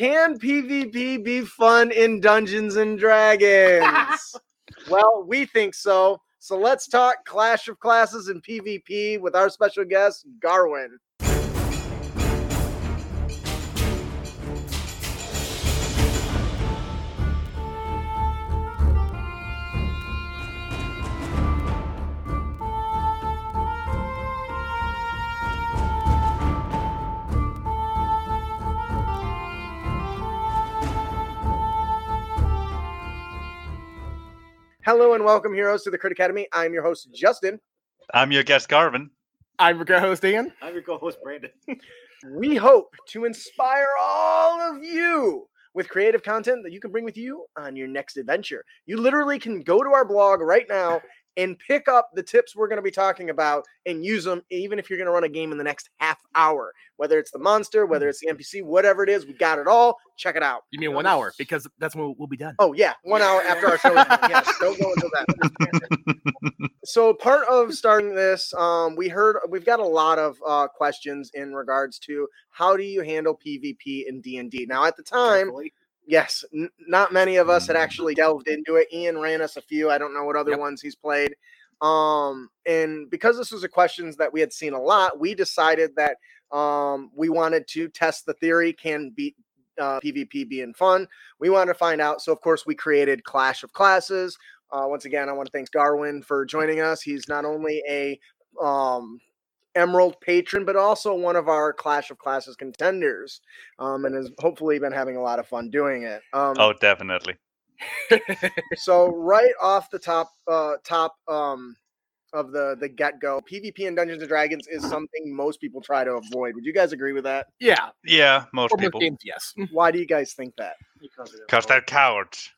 Can PvP be fun in Dungeons and Dragons? well, we think so. So let's talk Clash of Classes and PvP with our special guest, Garwin. Hello and welcome, heroes, to the Crit Academy. I'm your host, Justin. I'm your guest, Garvin. I'm your co-host Ian. I'm your co-host Brandon. We hope to inspire all of you with creative content that you can bring with you on your next adventure. You literally can go to our blog right now and pick up the tips we're going to be talking about and use them even if you're going to run a game in the next half hour. Whether it's the monster, whether it's the NPC, whatever it is, we got it all. Check it out. You mean one hour because that's when we'll be done. Oh yeah, one hour after our show. yes, don't go into that. so part of starting this, um, we heard we've got a lot of uh, questions in regards to how do you handle PvP in D and D. Now at the time, Carefully. Yes, n- not many of us had actually delved into it. Ian ran us a few. I don't know what other Yep. ones he's played. Um, and because this was a questions that we had seen a lot, we decided that um, we wanted to test the theory: can beat uh, PvP being fun? We wanted to find out. So of course, we created Clash of Classes. Uh, once again, I want to thank Garwin for joining us. He's not only a um, Emerald patron, but also one of our Clash of Classes contenders, um, and has hopefully been having a lot of fun doing it. Um, Oh, definitely. so right off the top, uh, top um, of the the get go, PvP in Dungeons and Dragons is something most people try to avoid. Would you guys agree with that? Yeah, Yeah, most for most people. games, yes. Why do you guys think that? Because they're cowards.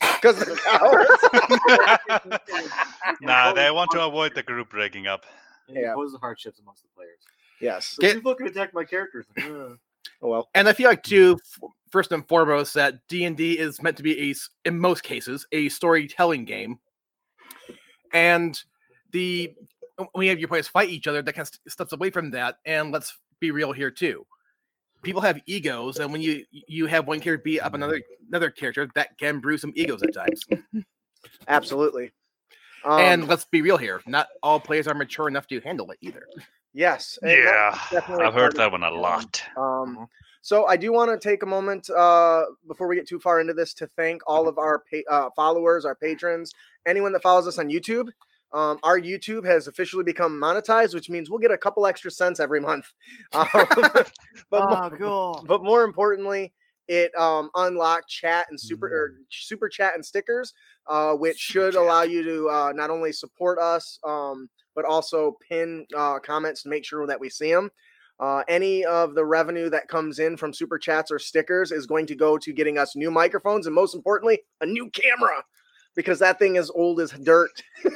Because they're cowards. Because cowards. nah, they want to avoid the group breaking up. And you Yeah. impose the hardships amongst the players. yes. So Get- people can attack my characters. Uh, Oh, well. And I feel like too, first and foremost, that D and D is meant to be a, in most cases, a storytelling game, and the when you have your players fight each other, that kind of steps away from that. And let's be real here too. People have egos, and when you you have one character beat up another another character, that can bruise some egos at times. Absolutely. Um, and let's be real here, not all players are mature enough to handle it either. yes, Yeah, I've heard that one a lot. Um, so I do want to take a moment uh, before we get too far into this to thank all of our pa- uh, followers, our patrons, anyone that follows us on YouTube. Um, our YouTube has officially become monetized, which means we'll get a couple extra cents every month. Um, but, oh, mo- cool. but more importantly, it um, unlocked chat and super or super chat and stickers, uh, which should allow you to uh, not only support us, um, but also pin uh, comments to make sure that we see them. Uh, any of the revenue that comes in from super chats or stickers is going to go to getting us new microphones and most importantly, a new camera because that thing is old as dirt.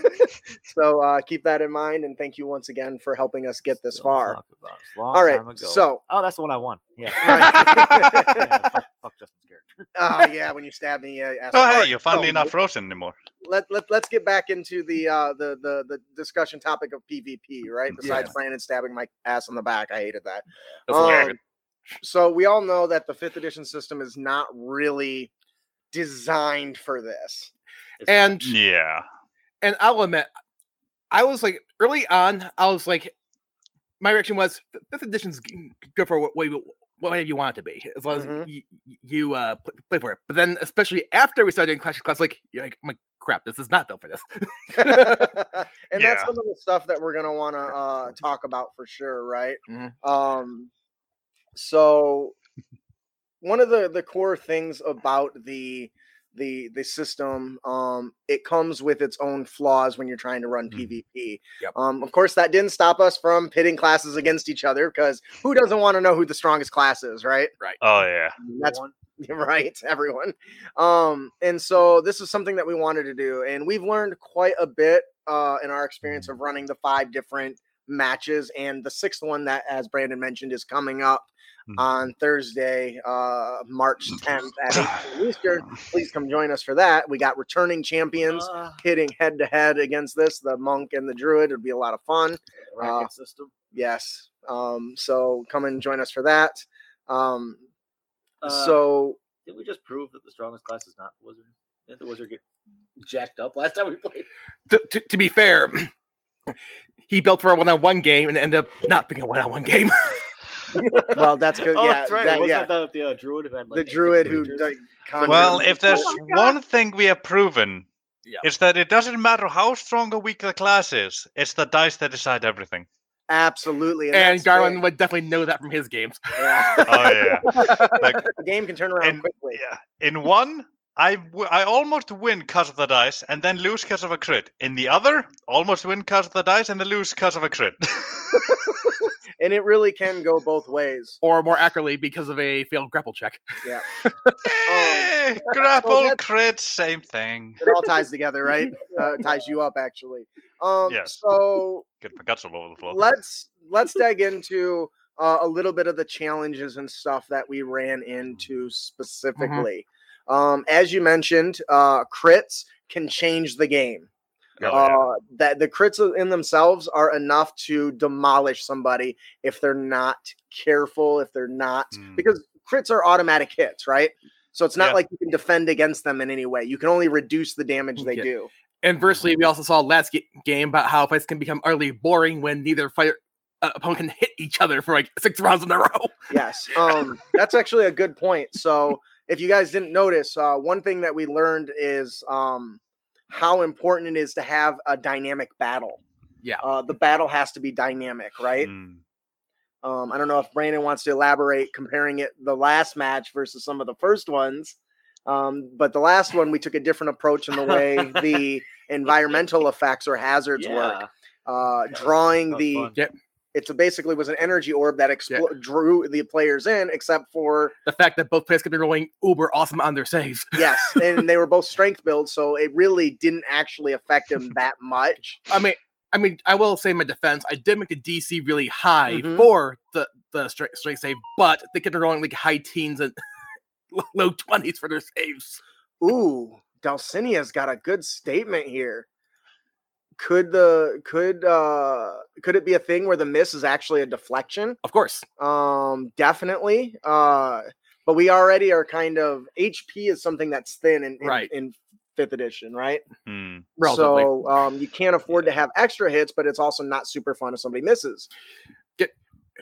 so uh, keep that in mind and thank you once again for helping us get this Don't far. talk about it. Long All right, time ago. so oh, that's the one I won. Yeah. Right. yeah fuck, fuck Justin's character. uh, yeah, when you stab me, uh, ask- Oh, hey, right, you're finally so not frozen anymore. let, let let's get back into the uh the the the discussion topic of PvP, right? Besides Yes. Brandon stabbing my ass on the back, I hated that. That's Um, so we all know that the fifth edition system is not really designed for this. And Yeah. and I'll admit, I was like early on, I was like, my reaction was "Th- fifth edition's good for what, what, you- whatever you want it to be, as long as Mhm. you, you uh play for it. But then, especially after we started doing Clash of Classes, like you're like, I'm like, crap, this is not built for this. and that's some of the stuff that we're gonna want to uh talk about for sure, right? Mhm. Um, so one of the the core things about the the the system um it comes with its own flaws when you're trying to run Mhm. pvp Yep. um of course that didn't stop us from pitting classes against each other because who doesn't want to know who the strongest class is right Right. Oh, yeah. that's one. right everyone um and so this is something that we wanted to do and we've learned quite a bit uh in our experience of running the five different matches and the sixth one that as brandon mentioned is coming up Mhm. on thursday uh march 10th at 8 p.m. eastern please come join us for that we got returning champions Uh, hitting head to head against this the monk and the druid it'd be a lot of fun racket Uh, system. Yes. Um, so come and join us for that. Um, Uh, so did we just prove that the strongest class is not the wizard? Didn't the wizard get jacked up last time we played? To, to, to be fair, he built for a one-on-one game and ended up not being a one-on-one game. well, that's good. Oh, yeah, that's right. that- Wasn't yeah. that the, the uh, druid who had like the druid who like, Well, if there's Oh my God. one thing we have proven, Yeah. it's that it doesn't matter how strong or weak the class is. It's the dice that decide everything. absolutely, and that's Garland big. would definitely know that from his games. Yeah. Oh yeah. Like the game can turn around and- quickly. yeah. In one, I w- I almost win because of the dice, and then lose because of a crit. In the other, almost win because of the dice, and then lose because of a crit. and it really can go both ways. Or more accurately, because of a failed grapple check. Eh, grapple, that's- crit, same thing. It all ties together, right? Uh, ties you up actually. Um, Yes. So Get my guts all over the floor. let's let's dig into uh, a little bit of the challenges and stuff that we ran into specifically. Um, as you mentioned, uh, crits can change the game. Oh, yeah. uh, that the crits in themselves are enough to demolish somebody if they're not careful, if they're not Mm. because crits are automatic hits, right? So it's not Yeah. like you can defend against them in any way. You can only reduce the damage they Yeah. do. Inversely, we also saw last ga- game about how fights can become utterly boring when neither fighter uh, opponent can hit each other for like six rounds in a row. Yes. Um, that's actually a good point. So if you guys didn't notice, uh, one thing that we learned is um, how important it is to have a dynamic battle. Yeah. Uh, the battle has to be dynamic, right? Mm. Um, I don't know if Brandon wants to elaborate comparing it the last match versus some of the first ones. Um, but the last one we took a different approach in the way the environmental effects or hazards work. Uh, drawing the fun. It's a, basically was an energy orb that explo- drew the players in, except for The fact that both players could be rolling uber awesome on their saves. yes, and they were both strength builds, so it really didn't actually affect him that much. I mean, I mean, I will say in my defense, I did make the DC really high Mhm. for the the strength, strength save, but they kept rolling like high teens and low twenties for their saves. Ooh, Dulcinea's got a good statement here. Could the could uh could it be a thing where the miss is actually a deflection? Of course, Um, definitely. Uh, but we already are kind of HP is something that's thin in in, Right. in fifth edition, right? Mm. So um, you can't afford to have extra hits, but it's also not super fun if somebody misses. Get,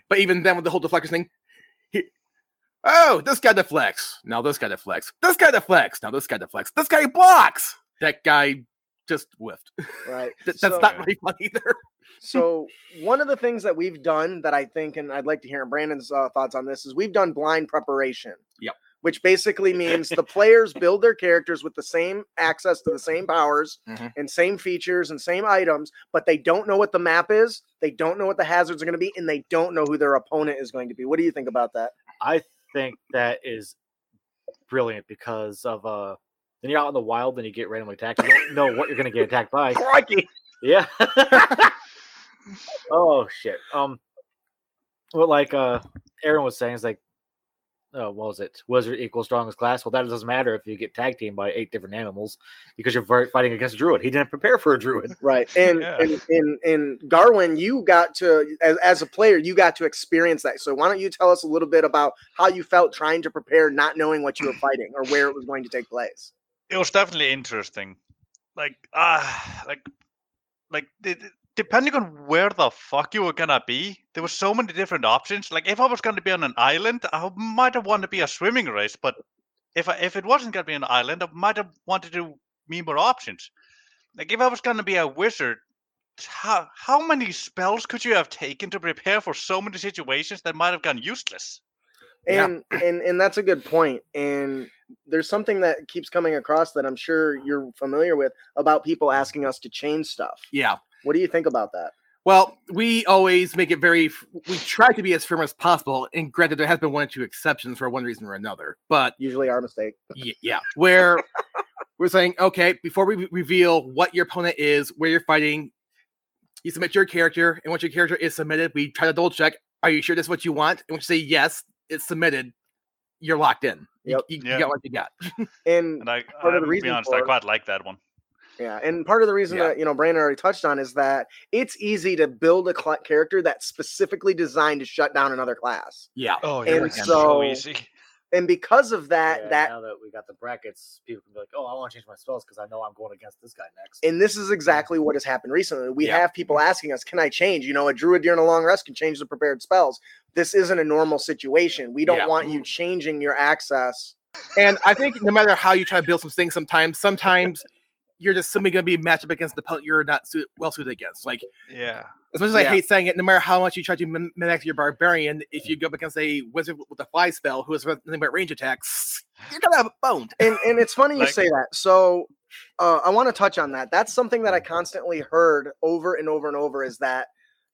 but even then, with the whole deflection thing, he, oh, this guy deflects. Now this guy deflects. This guy deflects. Now this guy deflects. This guy blocks. That guy just whiffed. Right. That- that's So- not really fun either. So one of the things that we've done that I think, and I'd like to hear Brandon's uh, thoughts on this, is we've done blind preparation. Yep. Which basically means the players build their characters with the same access to the same powers Mhm. and same features and same items, but they don't know what the map is, they don't know what the hazards are going to be, and they don't know who their opponent is going to be. What do you think about that? I think that is brilliant because of uh then you're out in the wild and you get randomly attacked. You don't know what you're gonna get attacked by. Crikey! Yeah. oh shit. Um what like uh Aaron was saying is like oh, what was it? Wizard equals strongest class. Well, that doesn't matter if you get tag teamed by eight different animals because you're fighting against a druid. He didn't prepare for a druid. Right. And Yeah. in, in in Garwin, you got to as, as a player, you got to experience that. So why don't you tell us a little bit about how you felt trying to prepare, not knowing what you were fighting or where it was going to take place? It was definitely interesting. Like ah, like like the- depending on where the fuck you were gonna be, there were so many different options. Like if I was gonna be on an island, I might have wanted to be a swimming race, but if I, if it wasn't gonna be an island, I might have wanted to be more options. Like if I was gonna be a wizard, how how many spells could you have taken to prepare for so many situations that might have gone useless? Yeah. And and and that's a good point. And there's something that keeps coming across that I'm sure you're familiar with about people asking us to change stuff. Yeah. What do you think about that? Well, we always make it very. We try to be as firm as possible, and granted, there has been one or two exceptions for one reason or another. But Usually our mistake. y- yeah, where we're saying, okay, before we reveal what your opponent is, where you're fighting, you submit your character, and once your character is submitted, we try to double check. Are you sure this is what you want? And once you say yes, it's submitted. You're locked in. You, Yep. you, you Yeah. got what you got. And And I, Part of the I to be reason honest, I for- quite like that one. Yeah, and part of the reason Yeah. that you know Brandon already touched on is that it's easy to build a cl- character that's specifically designed to shut down another class. Yeah. Oh, yeah. And yeah, so- easy. And because of that, Yeah, that now that we got the brackets, people can be like, "Oh, I want to change my spells because I know I'm going against this guy next." and this is exactly what has happened recently. We Yeah. have people asking us, "Can I change?" You know, a druid during a long rest can change the prepared spells. This isn't a normal situation. We don't Yeah. want you changing your access. And I think no matter how you try to build some things, sometimes, sometimes you're just simply going to be matched up against the opponent you're not suit, well suited against. Like, Yeah. as much as I hate saying it, no matter how much you try to mim- mimic your barbarian, if you go up against a wizard with a fly spell who has nothing but range attacks, you're gonna have boned. And and it's funny you Like- say that. So uh, I want to touch on that. That's something that I constantly heard over and over and over is that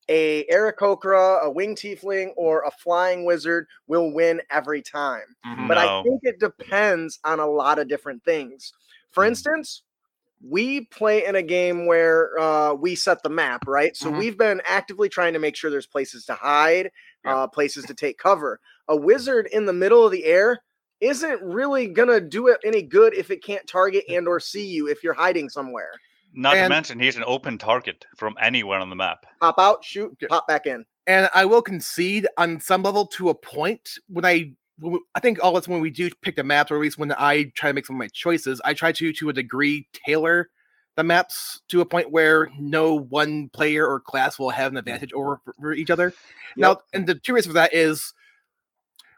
a Aarakocra, a wing tiefling, or a flying wizard will win every time. But I think it depends on a lot of different things. For Mm. instance, we play in a game where uh, we set the map, right? So Mhm. we've been actively trying to make sure there's places to hide, Yeah. uh, places to take cover. A wizard in the middle of the air isn't really gonna do it any good if it can't target and or see you if you're hiding somewhere. Not to mention, he's an open target from anywhere on the map. Pop out, shoot, pop back in. And I will concede on some level to a point when I. I think all it's when we do pick the maps, or at least when I try to make some of my choices, I try to, to a degree, tailor the maps to a point where no one player or class will have an advantage over, over each other. Now, and the two reasons for that is,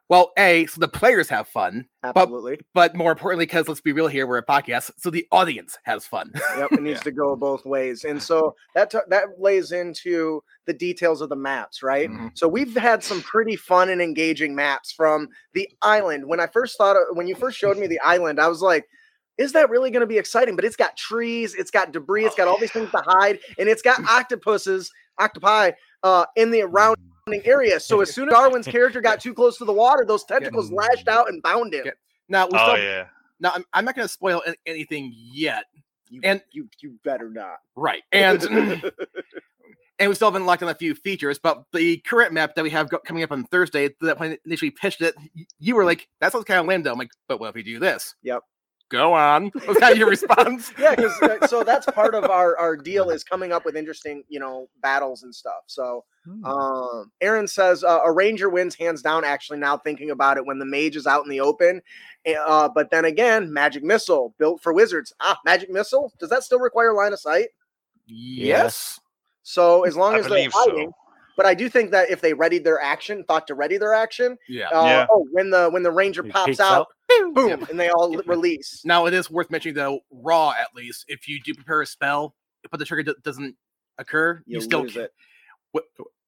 well, a so the players have fun, Absolutely. but more importantly, because let's be real here, we're a podcast, so the audience has fun. Yep, it needs to go both ways, and so that t- that lays into the details of the maps, right? Mhm. So we've had some pretty fun and engaging maps from the island. When I first thought, of, when you first showed me the island, I was like, "Is that really going to be exciting?" But it's got trees, it's got debris, it's got all these things to hide, and it's got octopuses, octopi, uh, in the surrounding area. So as soon as Darwin's character got too close to the water, those tentacles lashed out and bound him. Yeah. Now, we Oh still, yeah. now I'm, I'm not going to spoil anything yet, You, And- you, you better not. right? And and we still haven't locked on a few features, but the current map that we have go- coming up on Thursday, that when I initially pitched it, you were hmm. like, "That sounds kind of lame." though." I'm like, "But what if we do this?" Yep. Go on. Was that your response? yeah, because so that's part of our our deal is coming up with interesting, you know, battles and stuff. So, Hmm. um, Aaron says uh, a ranger wins hands down. Actually, now thinking about it, when the mage is out in the open, Eh, uh, but then again, magic missile built for wizards. Ah, magic missile. Does that still require line of sight? Yes. So as long I as they're believe hiding. so. But I do think that if they readied their action, thought to ready their action, Yeah. uh, Yeah. oh, when the when the ranger He pops peeks out, boom, Yep. and they all release. Now it is worth mentioning though, raw at least, if you do prepare a spell, but the trigger do- doesn't occur, you, You still lose it. Wh-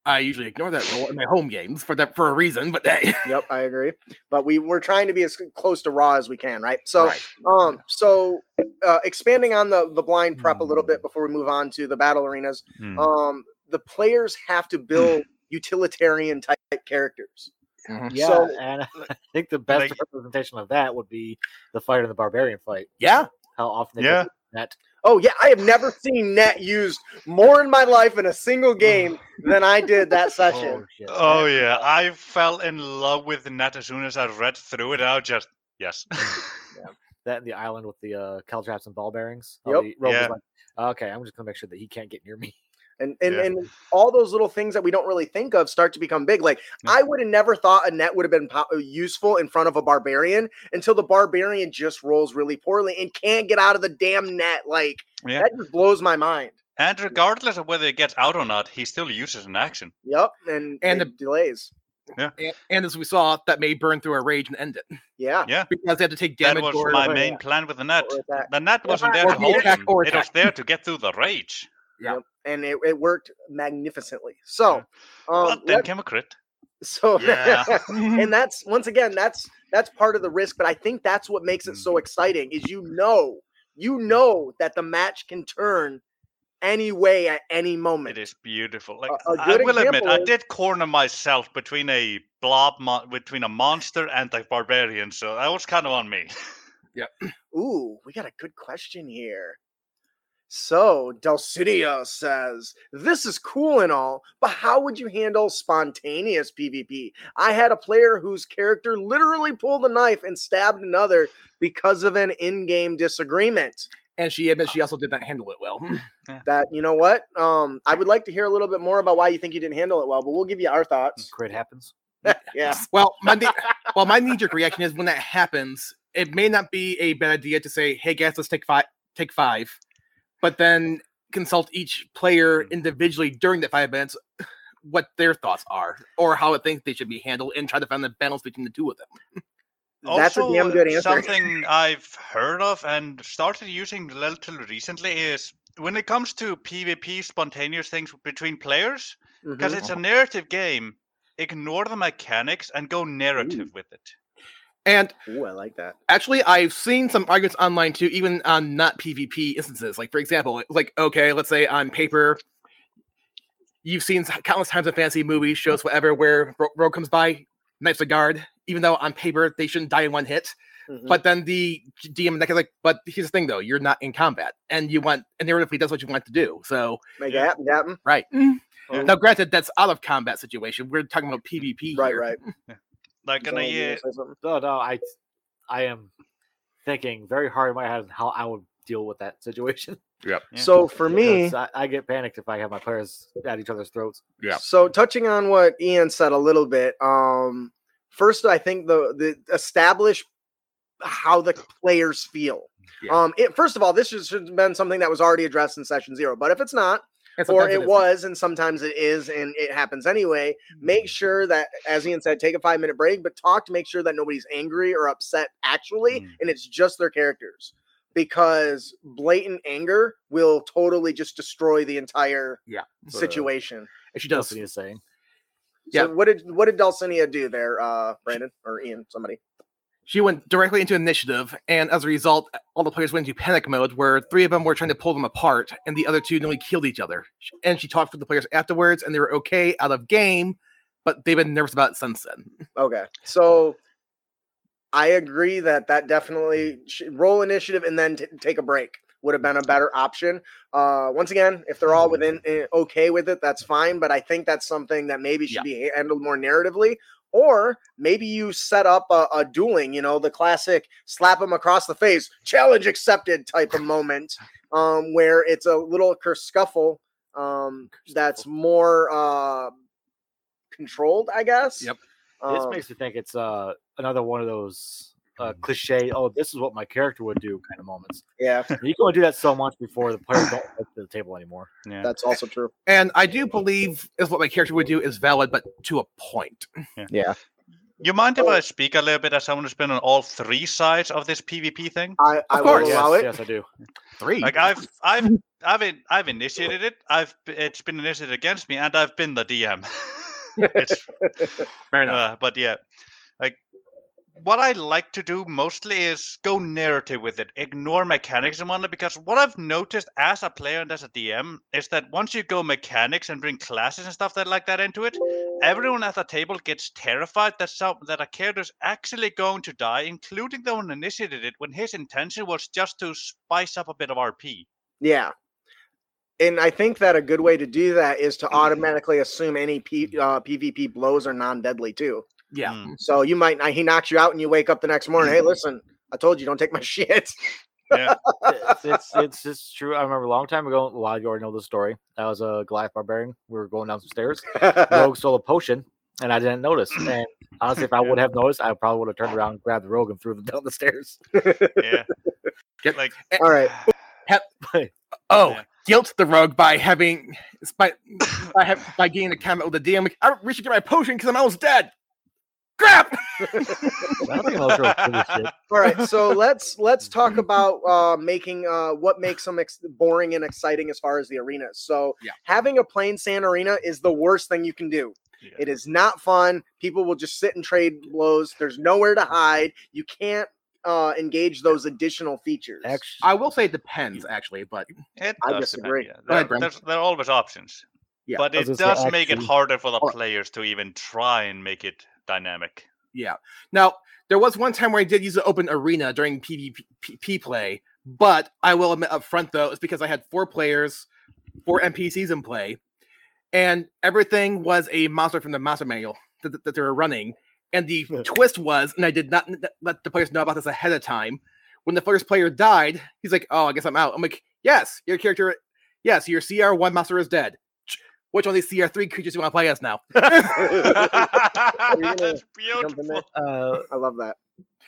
I usually ignore that rule in my home games for that for a reason, but hey. Yep, I agree. But we we're trying to be as close to raw as we can, right? So, Right. um, so uh, expanding on the the blind prep a little bit before we move on to the battle arenas, Hmm. um, the players have to build utilitarian type characters. Mhm. Yeah, So- and I think the best Like- representation of that would be the fight in the barbarian fight. Yeah. How often they Yeah. get that Oh yeah, I have never seen net used more in my life in a single game than I did that session. oh. Oh yeah, I fell in love with net as soon as I read through it. I was just yes. that and the island with the uh caltrops and ball bearings. How Yep. the Yeah. like, okay, I'm just gonna make sure that he can't get near me. And and, Yeah. and all those little things that we don't really think of start to become big like Yeah. i would have never thought a net would have been po- uh, useful in front of a barbarian until the barbarian just rolls really poorly and can't get out of the damn net like Yeah. that just blows my mind and regardless of whether it gets out or not, he still uses an action. yep and And the delays And, and as we saw, that may burn through a rage and end it yeah Yeah, because they have to take that damage. was or, my or- main yeah. plan with the net. The net wasn't there or to hold attack him. or It was there to get through the rage. And it, it worked magnificently so um but then let- came a crit. so Yeah. and that's once again that's that's part of the risk but i think that's what makes it so exciting is you know you know that the match can turn any way at any moment It is beautiful. Like a I good will admit, example I did corner myself between a blob, mon- between a monster and a barbarian, so that was kind of on me. Yeah. Ooh, we got a good question here. So, Dulcinea says, This is cool and all, but how would you handle spontaneous PvP? I had a player whose character literally pulled a knife and stabbed another because of an in game disagreement. and she admits she also did not handle it well. That, you know what? Um, I would like to hear a little bit more about why you think you didn't handle it well, but we'll give you our thoughts. Crit happens. yeah. Well, my knee- well, my knee jerk reaction is when that happens, it may not be a bad idea to say, "Hey guys, let's take five, take five, but then consult each player individually during the five minutes what their thoughts are or how it thinks they should be handled, and try to find the balance between the two of them. That's a Also, damn good answer. Something I've heard of and started using relatively recently is when it comes to PvP spontaneous things between players, because Mhm. it's a narrative game, ignore the mechanics and go narrative with it. And Ooh, I like that. actually, I've seen some arguments online too, even on not PvP instances. Like, for example, like okay, let's say on paper, you've seen countless times in fantasy movies, shows, whatever, where Ro- Rogue comes by, knifes a guard, even though on paper they shouldn't die in one hit. Mhm. But then the DM deck is like, but here's the thing though, you're not in combat, and you want and narratively does what you want to do. So Make it happen, happen. right. Oh. Now, granted, that's out of combat situation. We're talking about PvP. Right, here. right. Like in a Someone year, wanna say? No, no, I, I am thinking very hard in my head how I would deal with that situation. Yeah. So for me, I, I get panicked if I have my players at each other's throats. Yeah. So touching on what Ian said a little bit, um, first I think the the establish how the players feel. Yeah. Um, it, first of all, this should should have been something that was already addressed in session zero. But if it's not, And or it, was, and sometimes it is, and it happens anyway, make sure that, as Ian said, take a five minute break, but talk to make sure that nobody's angry or upset actually, Mm. and it's just their characters. Because blatant anger will totally just destroy the entire Yeah. Situation. And she does. what he's saying. So Yeah. what did what did Dulcinea do there, uh, Brandon or Ian? Somebody. She went directly into initiative, and as a result, all the players went into panic mode, where three of them were trying to pull them apart, and the other two nearly killed each other. And she talked with the players afterwards, and they were okay out of game, but they've been nervous about it since then. Okay, so I agree that that definitely roll initiative and then t- take a break would have been a better option. Uh, once again, if they're all within uh, okay with it, that's fine. But I think that's something that maybe should be handled more narratively. Or maybe you set up a, a dueling, you know, the classic slap them across the face, challenge accepted type of moment, um, where it's a little kerscuffle um, that's more uh, controlled, I guess. Yep. This Um, makes me think it's uh another one of those uh, cliche. Oh, this is what my character would do kind of moments. yeah, You can only do that so much before the players don't get to the table anymore. yeah. that's also true. And I do believe is what my character would do is valid, but to a point. Yeah. You mind if Oh. I speak a little bit as someone who's been on all three sides of this PvP thing? I, I course. will Yes, it. yes, I do. Three. Like I've I've I've in, I've initiated it. I've it's been initiated against me, and I've been the DM. it's Fair enough. uh, but yeah, like what I like to do mostly is go narrative with it, ignore mechanics and whatnot. Because what I've noticed as a player and as a DM is that once you go mechanics and bring classes and stuff that like that into it, everyone at the table gets terrified that some that a character's actually going to die, including the one initiated it, when his intention was just to spice up a bit of RP. Yeah. And I think that a good way to do that is to automatically assume any P, uh, PvP blows are non-deadly too. Yeah. Mm. So you might he knocks you out and you wake up the next morning. Hey, listen, I told you don't take my shit. Yeah. it's, it's it's just true. I remember a long time ago. A lot of you already know the story. I was a Goliath barbarian. We were going down some stairs. Rogue stole a potion, and I didn't notice. And honestly, if I would have noticed, I probably would have turned around, grabbed the rogue, and threw them down the stairs. Yeah. Get- like All right. Oh, Yeah. guilt the rogue by having by by, have, by getting a comment with the DM. I wish to get my potion because I'm almost dead. Crap. I don't think most rogues do this shit. All right. So let's let's talk about uh, making uh, what makes them ex- boring and exciting as far as the arenas. So Yeah. having a plain sand arena is the worst thing you can do. Yeah. It is not fun. People will just sit and trade blows. There's nowhere to hide. You can't uh, engage those additional features. Actually, I will say it depends actually, but It I disagree. depend, Yeah. There, Bram. there's, there are always options. Yeah, but it gonna say, does make it harder for the Oh. players to even try and make it dynamic. yeah. Now there was one time where I did use the open arena during PvP play, but I will admit up front though, it's because I had four players, four NPCs in play, and everything was a monster from the monster manual that, that- that they were running. And the twist was, and I did not let the players know about this ahead of time. When the first player died, he's like, "Oh, I guess I'm out." I'm like, "Yes, your character, yes, your CR one monster is dead." Which one of these CR3 creatures you want to play as now? That's jump in there? beautiful. Uh, I love that.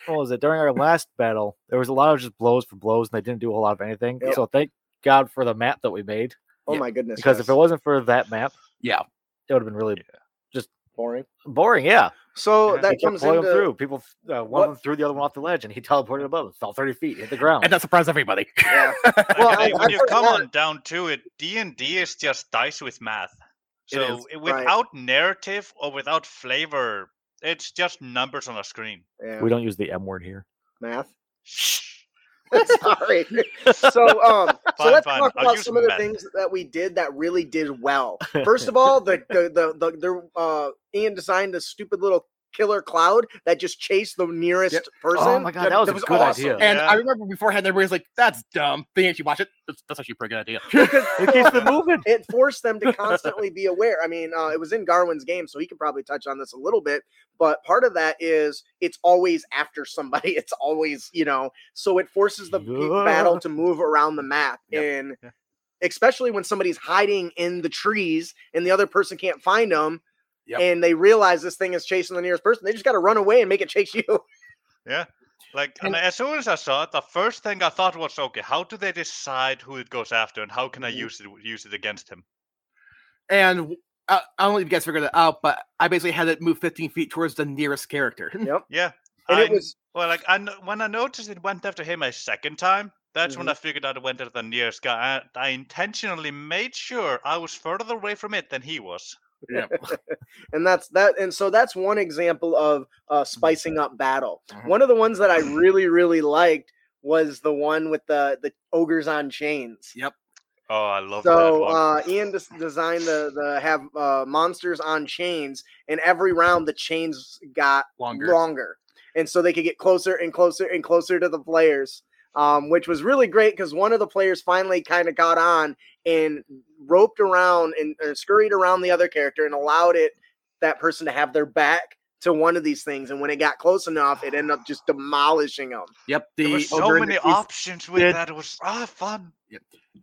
what was it? During our last battle, there was a lot of just blows for blows, and they didn't do a whole lot of anything. Yep. So thank God for the map that we made, Oh Yeah, my goodness. because if it wasn't for that map, Yeah. it would have been really just boring. boring. Yeah, So Yeah. that comes into through. People, uh, one What- of them threw the other one off the ledge, and he teleported above, and fell thirty feet, hit the ground. And that surprised everybody. Yeah. Well, Like, I- when I you come forgot- on down to it, D and D is just dice with math. So is, i- right. without narrative or without flavor, it's just numbers on a screen. Yeah. we don't use the M word here. Math. Shh. Sorry. So um so let's fine. talk I'll about some of the things that we did that really did well. First of all, the the the, the, the uh Ian designed a stupid little killer cloud that just chased the nearest Yep. person. Oh my god, that was that a good awesome. idea. And Yeah. I remember beforehand, everybody's like, "That's dumb." Then you actually watch it. That's, that's actually a pretty good idea. it keeps it moving. it forced them to constantly be aware. I mean, uh, it was in Garwin's game, so he could probably touch on this a little bit. But part of that is it's always after somebody. It's always you know, so it forces the pe- battle to move around the map, Yep. and Yeah. especially when somebody's hiding in the trees and the other person can't find them. Yep. And they realize this thing is chasing the nearest person. They just got to run away and make it chase you. Yeah. Like, And- and as soon as I saw it, the first thing I thought was, okay, how do they decide who it goes after, and how can I Mhm. use it use it against him? And I, I don't know if you guys figured it out, but I basically had it move 15 feet towards the nearest character. Yep. Yeah. And I, it was well, like I when I noticed it went after him a second time. That's when Mhm. I figured out it went after the nearest guy. I, I intentionally made sure I was further away from it than he was. Yeah. and that's that and so that's one example of uh spicing up battle Mhm. one of the ones that i really really liked was the one with the the ogres on chains yep Oh, I love that so one. uh ian des- designed the the have uh monsters on chains and every round the chains got Longer. longer and so they could get closer and closer and closer to the players um, which was really great because one of the players finally kind of got on and roped around and or scurried around the other character and allowed it that person to have their back to one of these things and when it got close enough it ended up just demolishing them Yep. there The were so many the- options with did- that. It was ah fun.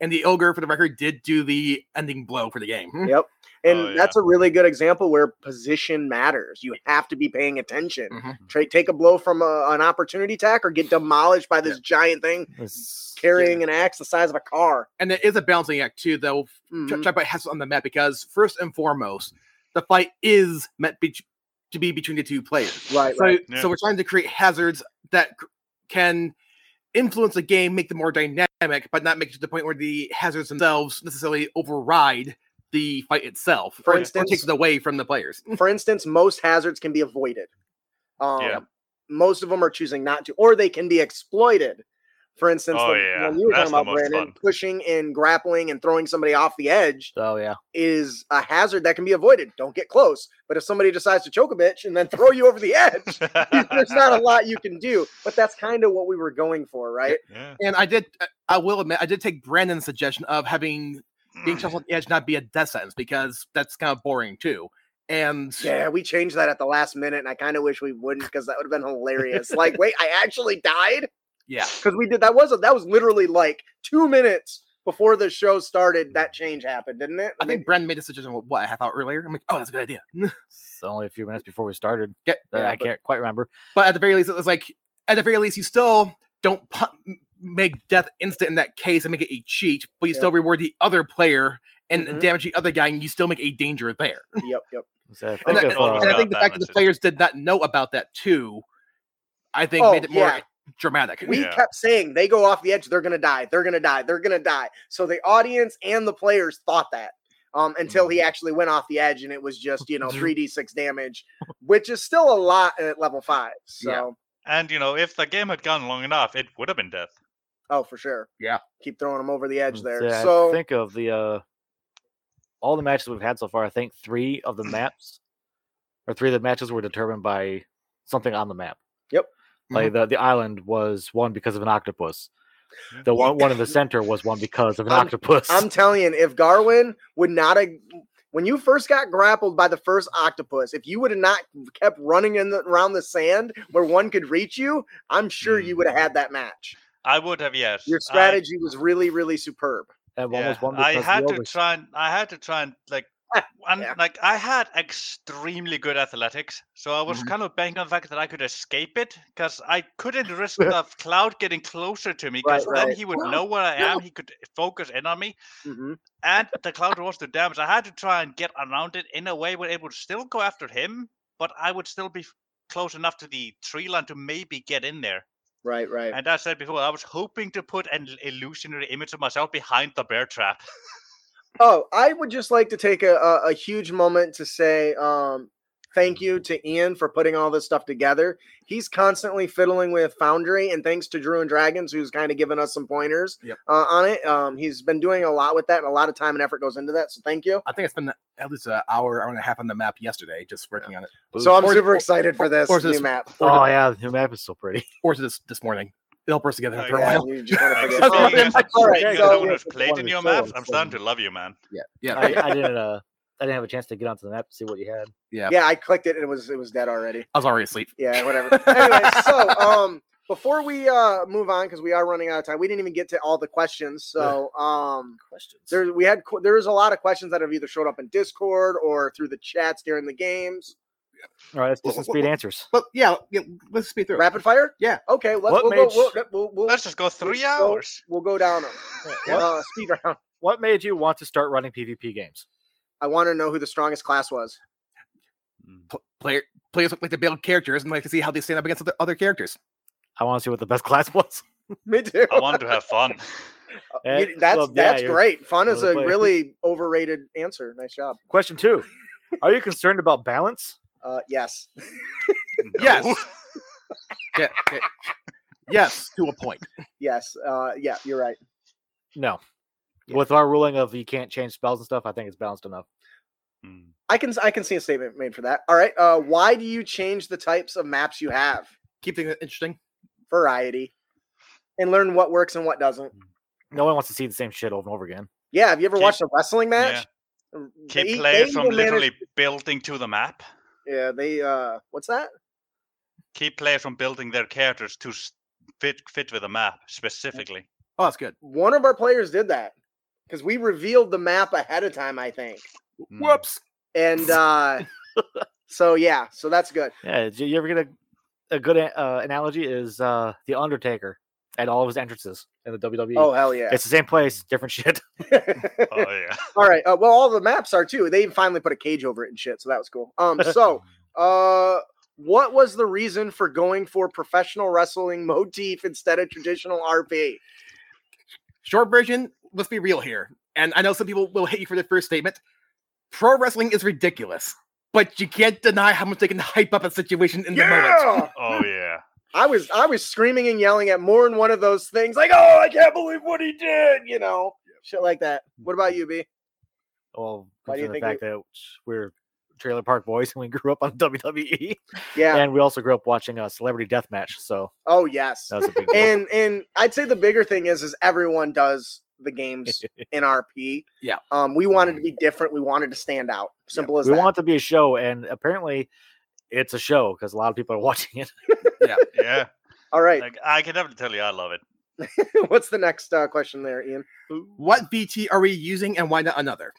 And the ogre, for the record, did do the ending blow for the game. yep and Oh, yeah. that's a really good example where position matters you have to be paying attention Mhm. Tra- take a blow from a, an opportunity attack or get demolished by this giant thing It's- carrying an axe the size of a car And it is a balancing act too, though. Mhm. Try to has on the map because first and foremost, the fight is meant be, to be between the two players. right So, right Yeah. so we're trying to create hazards that can influence the game, make them more dynamic, but not make it to the point where the hazards themselves necessarily override the fight itself, For or, or instance- takes it away from the players. for instance, most hazards can be avoided. Um, Yeah. Most of them are choosing not to, or they can be exploited. For instance, Oh, the yeah. one you were That's talking about, Brandon, fun. pushing and grappling and throwing somebody off the edge Oh yeah. is a hazard that can be avoided. Don't get close. But if somebody decides to choke a bitch and then throw you over the edge, there's not a lot you can do. But that's kind of what we were going for, right? yeah. And I did, uh, I will admit, I did take Brandon's suggestion of having being shot off the edge not be a death sentence because that's kind of boring too. And Yeah, we changed that at the last minute, and I kind of wish we wouldn't because that would have been hilarious. like, wait, I actually died. Yeah, because we did that was that was literally like two minutes before the show started that change happened didn't it I think Brandon made a suggestion what a half hour earlier. I'm like, oh, that's a good idea. It's only a few minutes before we started. Yeah, Uh, yeah, I but- can't quite remember. But at the very least, it was like at the very least, you still don't pu- make death instant in that case and make it a cheat, but you Yeah. still reward the other player and Mhm. damage the other guy, and you still make a danger there. yep yep So I And, think I, if, and I think the fact that the players did not know about that too, I think Oh, made it more yeah. Dramatic. we Yeah. kept saying they go off the edge they're gonna die they're gonna die they're gonna die so the audience and the players thought that um, until he actually went off the edge and it was just you know 3d6 damage which is still a lot at level five so Yeah. And you know, if the game had gone long enough, it would have been death. oh for sure Yeah. keep throwing them over the edge there Yeah, so I think of the uh all the matches we've had so far. I think three of the maps or three of the matches were determined by something on the map. Yep. Like the the island was one because of an octopus. The one one in the center was one because of an I'm- octopus. I'm telling you, if Garwin would not have, when you first got grappled by the first octopus, if you would have not kept running in the, around the sand where one could reach you, I'm sure you Mm. would have had that match. I would have, yes. Your I- strategy was really, really superb. and one yeah, was one I had to try and I had to try and like and Yeah. like I had extremely good athletics, so I was Mhm. kind of banking on the fact that I could escape it because I couldn't risk the cloud getting closer to me because Right, then right. he would know where I am. He could focus in on me, Mhm. and the cloud was to damage. I had to try and get around it in a way where it would still go after him, but I would still be close enough to the tree line to maybe get in there. Right, right. And as I said before, I was hoping to put an illusionary image of myself behind the bear trap. Oh, I would just like to take a, a, a huge moment to say um, thank you to Ian for putting all this stuff together. He's constantly fiddling with Foundry, and thanks to Drew and Dragons, who's kind of given us some pointers Yep. uh, on it. Um, he's been doing a lot with that, and a lot of time and effort goes into that. So thank you. I think I spent at least an hour, hour and a half on the map yesterday, just working on it. So I'm super excited for this or new this- map. Oh yeah, the new map is so pretty. Or this this morning. It helped us together Oh, for a while. you just wanna Like, forget. That's what speaking I'm as, like, all right, speaking as so- someone who's played in your the maps, I'm starting to love you, man. Yeah, I, I didn't. Uh, I didn't have a chance to get onto the map to see what you had. yeah. yeah, I clicked it and it was it was dead already. I was already asleep. Yeah, whatever. anyway, so um before we uh move on because we are running out of time, we didn't even get to all the questions. So um Questions. there we had qu- there was a lot of questions that have either showed up in Discord or through the chats during the games. All right, let's do some Well, speed well, answers. But yeah, yeah let's speed through. Rapid fire? Yeah. Okay, let's What we'll, go, made we'll, we'll, we'll, Let's just go three let's go- hours. we'll go down them. What, Uh, speed round. what made you want to start running PvP games? I want to know who the strongest class was. Pl- Player, players look like they build characters and like to see how they stand up against other, other characters. I want to see what the best class was. Me too. I want to have fun. Eh, You- that's well, yeah, that's great. Fun is a player. really overrated answer. Nice job. Question two: Are you concerned about balance? Uh, yes. Yes. Yeah, yeah. yes, to a point. Yes. Uh, yeah, you're right. No. Yeah. With our ruling of you can't change spells and stuff, I think it's balanced enough. Mm. I can I can see a statement made for that. All right. Uh, why do you change the types of maps you have? Keep things interesting. Variety, and learn what works and what doesn't. No one wants to see the same shit over and over again. Yeah. Have you ever Keep- watched a wrestling match? Um, Keep they- players they from will manage- literally building to the map. Yeah. They. Uh. What's that? Keep players from building their characters to fit fit with the map specifically. Oh, that's good. One of our players did that because we revealed the map ahead of time. I think. Mm. Whoops. And uh, so yeah. So that's good. Yeah, you ever get a, a good uh, analogy? Is uh, the Undertaker at all of his entrances in the WWE? Oh hell yeah. It's the same place, different shit. Oh yeah. All right. Uh, well, all the maps are too. They finally put a cage over it and shit, so that was cool. Um. So, uh, what was the reason for going for professional wrestling motif instead of traditional RP? Short version, let's be real here. And I know some people will hate you for the first statement. Pro wrestling is ridiculous, but you can't deny how much they can hype up a situation in the moment. Oh yeah. I was I was screaming and yelling at more than one of those things, like, "Oh, I can't believe what he did," you know, shit like that. Hmm. What about you, B? Well, Why do you the think fact that we're trailer park boys and we grew up on WWE, Yeah. and we also grew up watching a celebrity death match, so Oh yes. that was a big. And and I'd say the bigger thing is is everyone does the games in RP. Yeah. Um, we wanted to mm-hmm. be different. We wanted to stand out. Simple as that. we that. want to be a show, and apparently, it's a show because a lot of people are watching it. Yeah. Yeah. All right. Like I can definitely tell you I love it. What's the next uh, question there, Ian? What VTT are we using and why not another?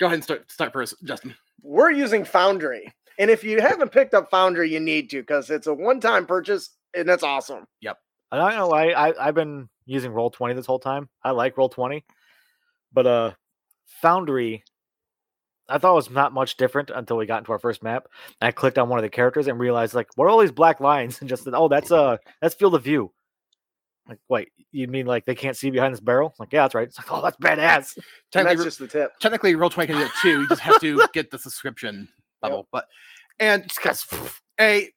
Go ahead and start start first, Justin. We're using Foundry. And if you haven't picked up Foundry, you need to because it's a one time purchase and that's awesome. Yep. I'm not gonna lie, I, I've been using Roll Twenty this whole time. I like Roll Twenty, but uh, Foundry, I thought it was not much different until we got into our first map. And I clicked on one of the characters and realized like, what are all these black lines? And just said, oh, that's uh, that's field of view. Like, wait, you mean like they can't see behind this barrel? Like, yeah, that's right. It's like, oh, that's badass. Technically, that's just the tip. technically roll 20 can do it too. You just have to get the subscription level. But and It's 'cause- A,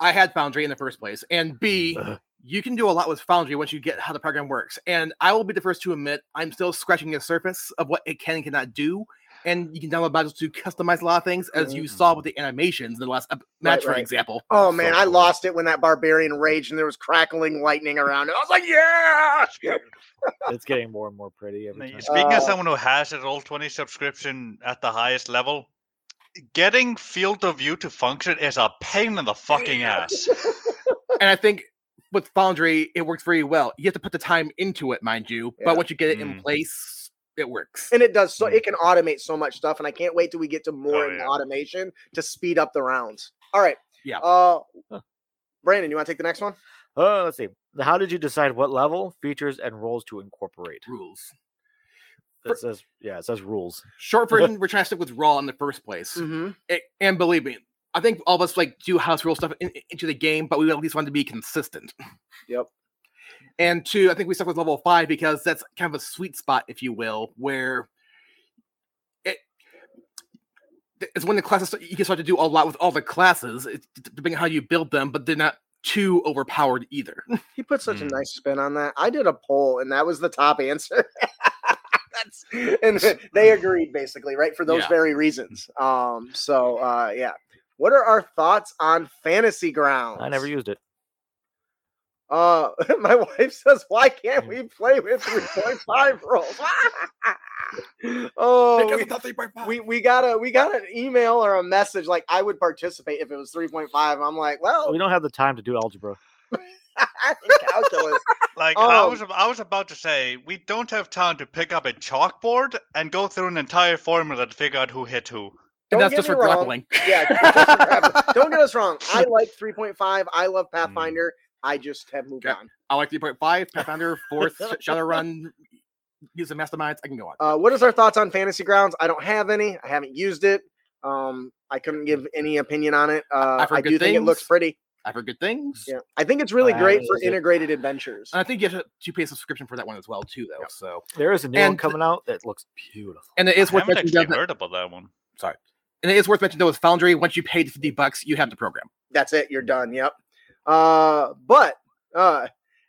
I had Foundry in the first place, and B, Ugh. you can do a lot with Foundry once you get how the program works. And I will be the first to admit I'm still scratching the surface of what it can and cannot do. And you can download modules to customize a lot of things, as you saw with the animations in the last ep- match, for right. example. Oh man, I cool. lost it when that barbarian raged and there was crackling lightning around it. I was like, yeah. it's getting more and more pretty every time. Speaking Uh, as someone who has a roll twenty subscription at the highest level, getting field of view to function is a pain in the fucking ass. And I think with Foundry, it works very well. You have to put the time into it, mind you. Yeah. But once you get it in Mm. place, it works. and it does so it can automate so much stuff and i can't wait till we get to more Oh, yeah. automation to speed up the rounds all right Yeah. uh Huh. brandon you want to take the next one Uh, let's see. How did you decide what level, features, and roles to incorporate? Rules. It says, yeah, it says rules. Short version, we're trying to stick with Raw in the first place. mm-hmm. It- and believe me, I think all of us like do house rule stuff in, into the game, but we at least want to be consistent. Yep. And two, I think we stuck with level five because that's kind of a sweet spot, if you will, where it it's when the classes you can start to do a lot with all the classes, it's depending on how you build them, but they're not too overpowered either. he put such a Mm. nice spin on that i did a poll and that was the top answer That's, and they agreed basically right for those Yeah. very reasons um so uh yeah what are our thoughts on fantasy grounds I never used it. Uh, my wife says, "Why can't we play with 3.5 rolls?" oh, we, it's not 3.5. we we got a we got an email or a message like I would participate if it was 3.5. I'm like, well, We don't have the time to do algebra. calculus. Like I Oh. was, I was about to say, we don't have time to pick up a chalkboard and go through an entire formula to figure out who hit who. Don't that's get just me for wrong. grappling. Yeah, just for grappling. don't get us wrong. I like 3.5. I love Pathfinder. I just have moved Okay. on. I like 3.5, Pathfinder, fourth, Sh- Shadowrun, use the masterminds. I can go on. Uh, what is our thoughts on Fantasy Grounds? I don't have any. I haven't used it. Um, I couldn't give any opinion on it. Uh, I've heard I do good think it looks pretty. I've heard good things. Yeah, I think it's really I great for used it. integrated adventures. And I think you have to, to pay a subscription for that one as well, too, though. So, There is a new one And- coming out that looks beautiful. and it is I worth haven't mentioning. actually though heard about that one. Sorry, and it is worth mentioning though with Foundry, once you pay the 50 bucks, you have the program. That's it. You're done. Yep. Uh, but uh,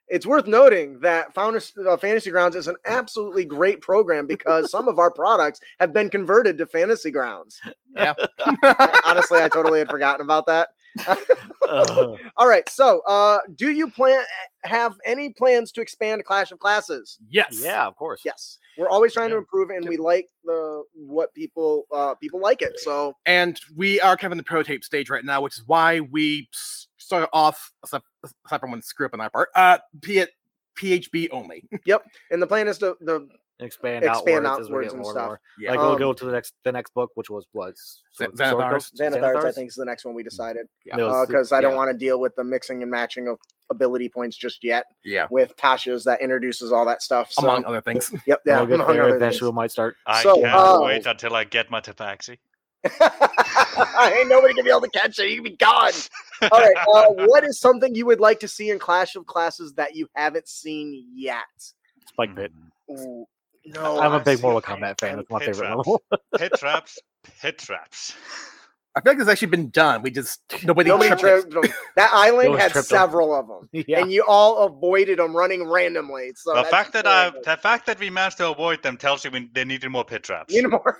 it's worth noting that Founders, uh, Fantasy Grounds is an absolutely great program because some of our products have been converted to Fantasy Grounds. Yeah. Honestly, I totally had forgotten about that. Uh, All right. So, uh, do you plan have any plans to expand Clash of Classes? yes. yeah, of course. Yes. We're always trying to improve, and we like the what people uh, people like it. So And we are kind of in the prototype stage right now, which is why we s- started off, aside aside from one screw up on our part, uh, P- PHB only. Yep. And the plan is to the Expand, Expand outwards, outwards and more stuff. and more. Yeah. Like we'll Um, go to the next the next book, which was what? Xan- Sword- Sword Xanathar's. Xanathar's, I think, is the next one we decided. Yeah. That was the- because I don't yeah. want to deal with the mixing and matching of ability points just yet yeah. with Tasha's that introduces all that stuff. So, Among other things. yep, yeah, We'll get among there. other Eventually, we might start. I So, can't uh, wait until I get my tabaxi. Things. Ain't nobody gonna be able to catch it. You can be gone. All right. Uh, what is something you would like to see in Clash of Classes that you haven't seen yet? Spike Pit. Ooh, no, I'm a big see. Mortal Kombat fan. And It's my pit favorite traps. level. Pit traps, pit traps. I feel like it's actually been done. We just nobody, nobody tripped it. tripped. That island had tripped 'em. several of them, yeah. and you all avoided them running randomly. So the fact that I, the fact that we managed to avoid them tells you we, they needed more pit traps. Need more.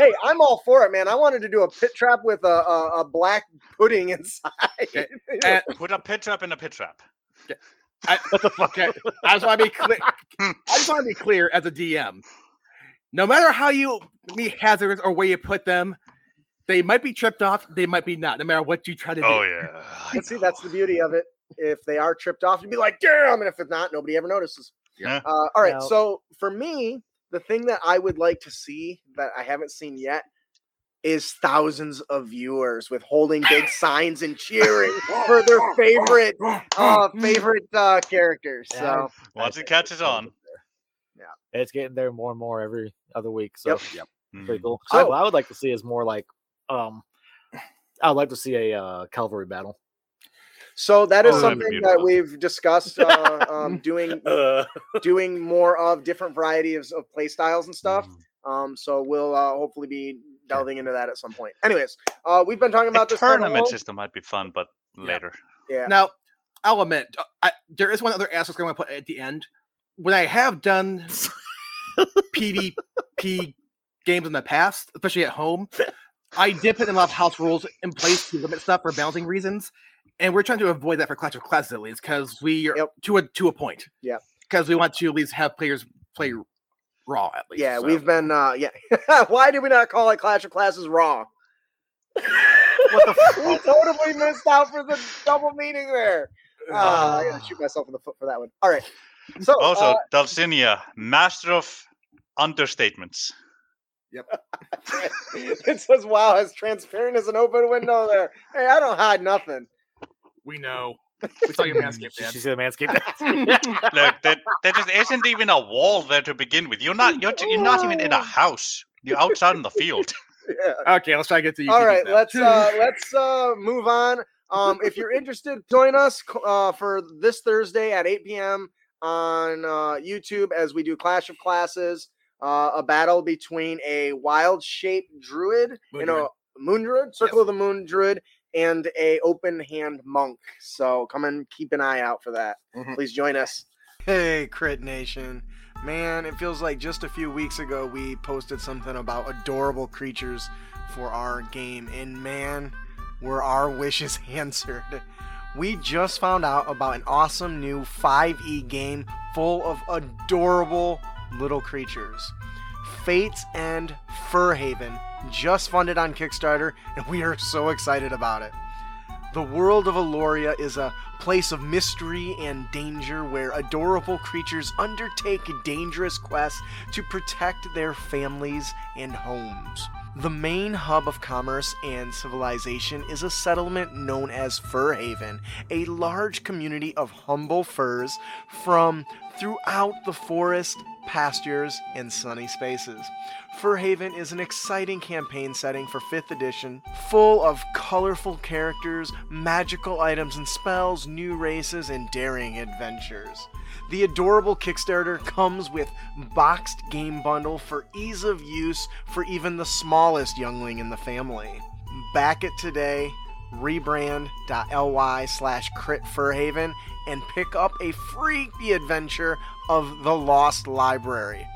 Hey, I'm all for it, man. I wanted to do a pit trap with a, a, a black pudding inside. And Put a pit trap in a pit trap. what the fuck? Okay, I just want to be clear. I just want to be clear as a DM. No matter how you meet hazards or where you put them, they might be tripped off. They might be not. No matter what you try to do. Oh yeah. I see, that's the beauty of it. If they are tripped off, you'd be like, damn. And if it's not, nobody ever notices. Yeah. Uh, all right. Now- So for me, the thing that I would like to see that I haven't seen yet is thousands of viewers with holding big signs and cheering for their favorite uh favorite uh characters. Yeah, So Once it think catches on, yeah, It's getting there more and more every other week. So Yep. Yep. pretty Mhm. cool. So- I, what I would like to see is more like um I would like to see a uh, cavalry battle. So that is Oh, something that we've discussed uh, um, doing doing more of different varieties of play styles and stuff. Mhm. Um, so we'll uh, hopefully be delving into that at some point. Anyways, uh, we've been talking A about this tournament while. system might be fun, but later. Yeah. Now, I'll admit, uh, I, there is one other asterisk I'm going to put at the end. When I have done PvP games in the past, especially at home, I did put a lot of house rules in place to limit stuff for balancing reasons, and we're trying to avoid that for Clash of Classes at least, because we are Yep. to a to a point. Yeah, Because we want to at least have players play raw at least. Yeah, so. we've been. Uh, yeah. Why did we not call it Clash of Classes Raw? What the f- we totally missed out for the double meaning there. Uh, I gotta shoot myself in the foot for that one. All right. So Also, uh, Dulcinea, master of understatements. Yep. it says, "Wow, as transparent as an open window." There. Hey, I don't hide nothing. We know. We saw you manscaped, She Dad. said manscaped. Look, there, there just isn't even a wall there to begin with. You're not. You're, you're not even in a house. You're outside in the field. Yeah. Okay, let's try to get to you. All right, let's uh let's uh move on. Um, if you're interested, join us uh for this Thursday at 8 p.m. on uh, YouTube as we do Clash of Classes, uh, a battle between a wild shaped druid, Moon you know, moon druid, circle of the moon druid, and a open hand monk. So come and keep an eye out for that. Mhm. Please join us. Hey, Crit Nation. Man, it feels like just a few weeks ago we posted something about adorable creatures for our game, and man, were our wishes answered. We just found out about an awesome new 5e game full of adorable little creatures. Fates and Fur Haven just funded on Kickstarter, and we are so excited about it. The world of Aloria is a place of mystery and danger where adorable creatures undertake dangerous quests to protect their families and homes. The main hub of commerce and civilization is a settlement known as Fur Haven, a large community of humble furs from throughout the forest, pastures, and sunny spaces. Fur Haven is an exciting campaign setting for 5th edition, full of colorful characters, magical items and spells, new races, and daring adventures. The adorable Kickstarter comes with boxed game bundle for ease of use for even the smallest youngling in the family. Back it today, rebrand.ly slash crit furhaven, and pick up a freaky adventure of the Lost Library.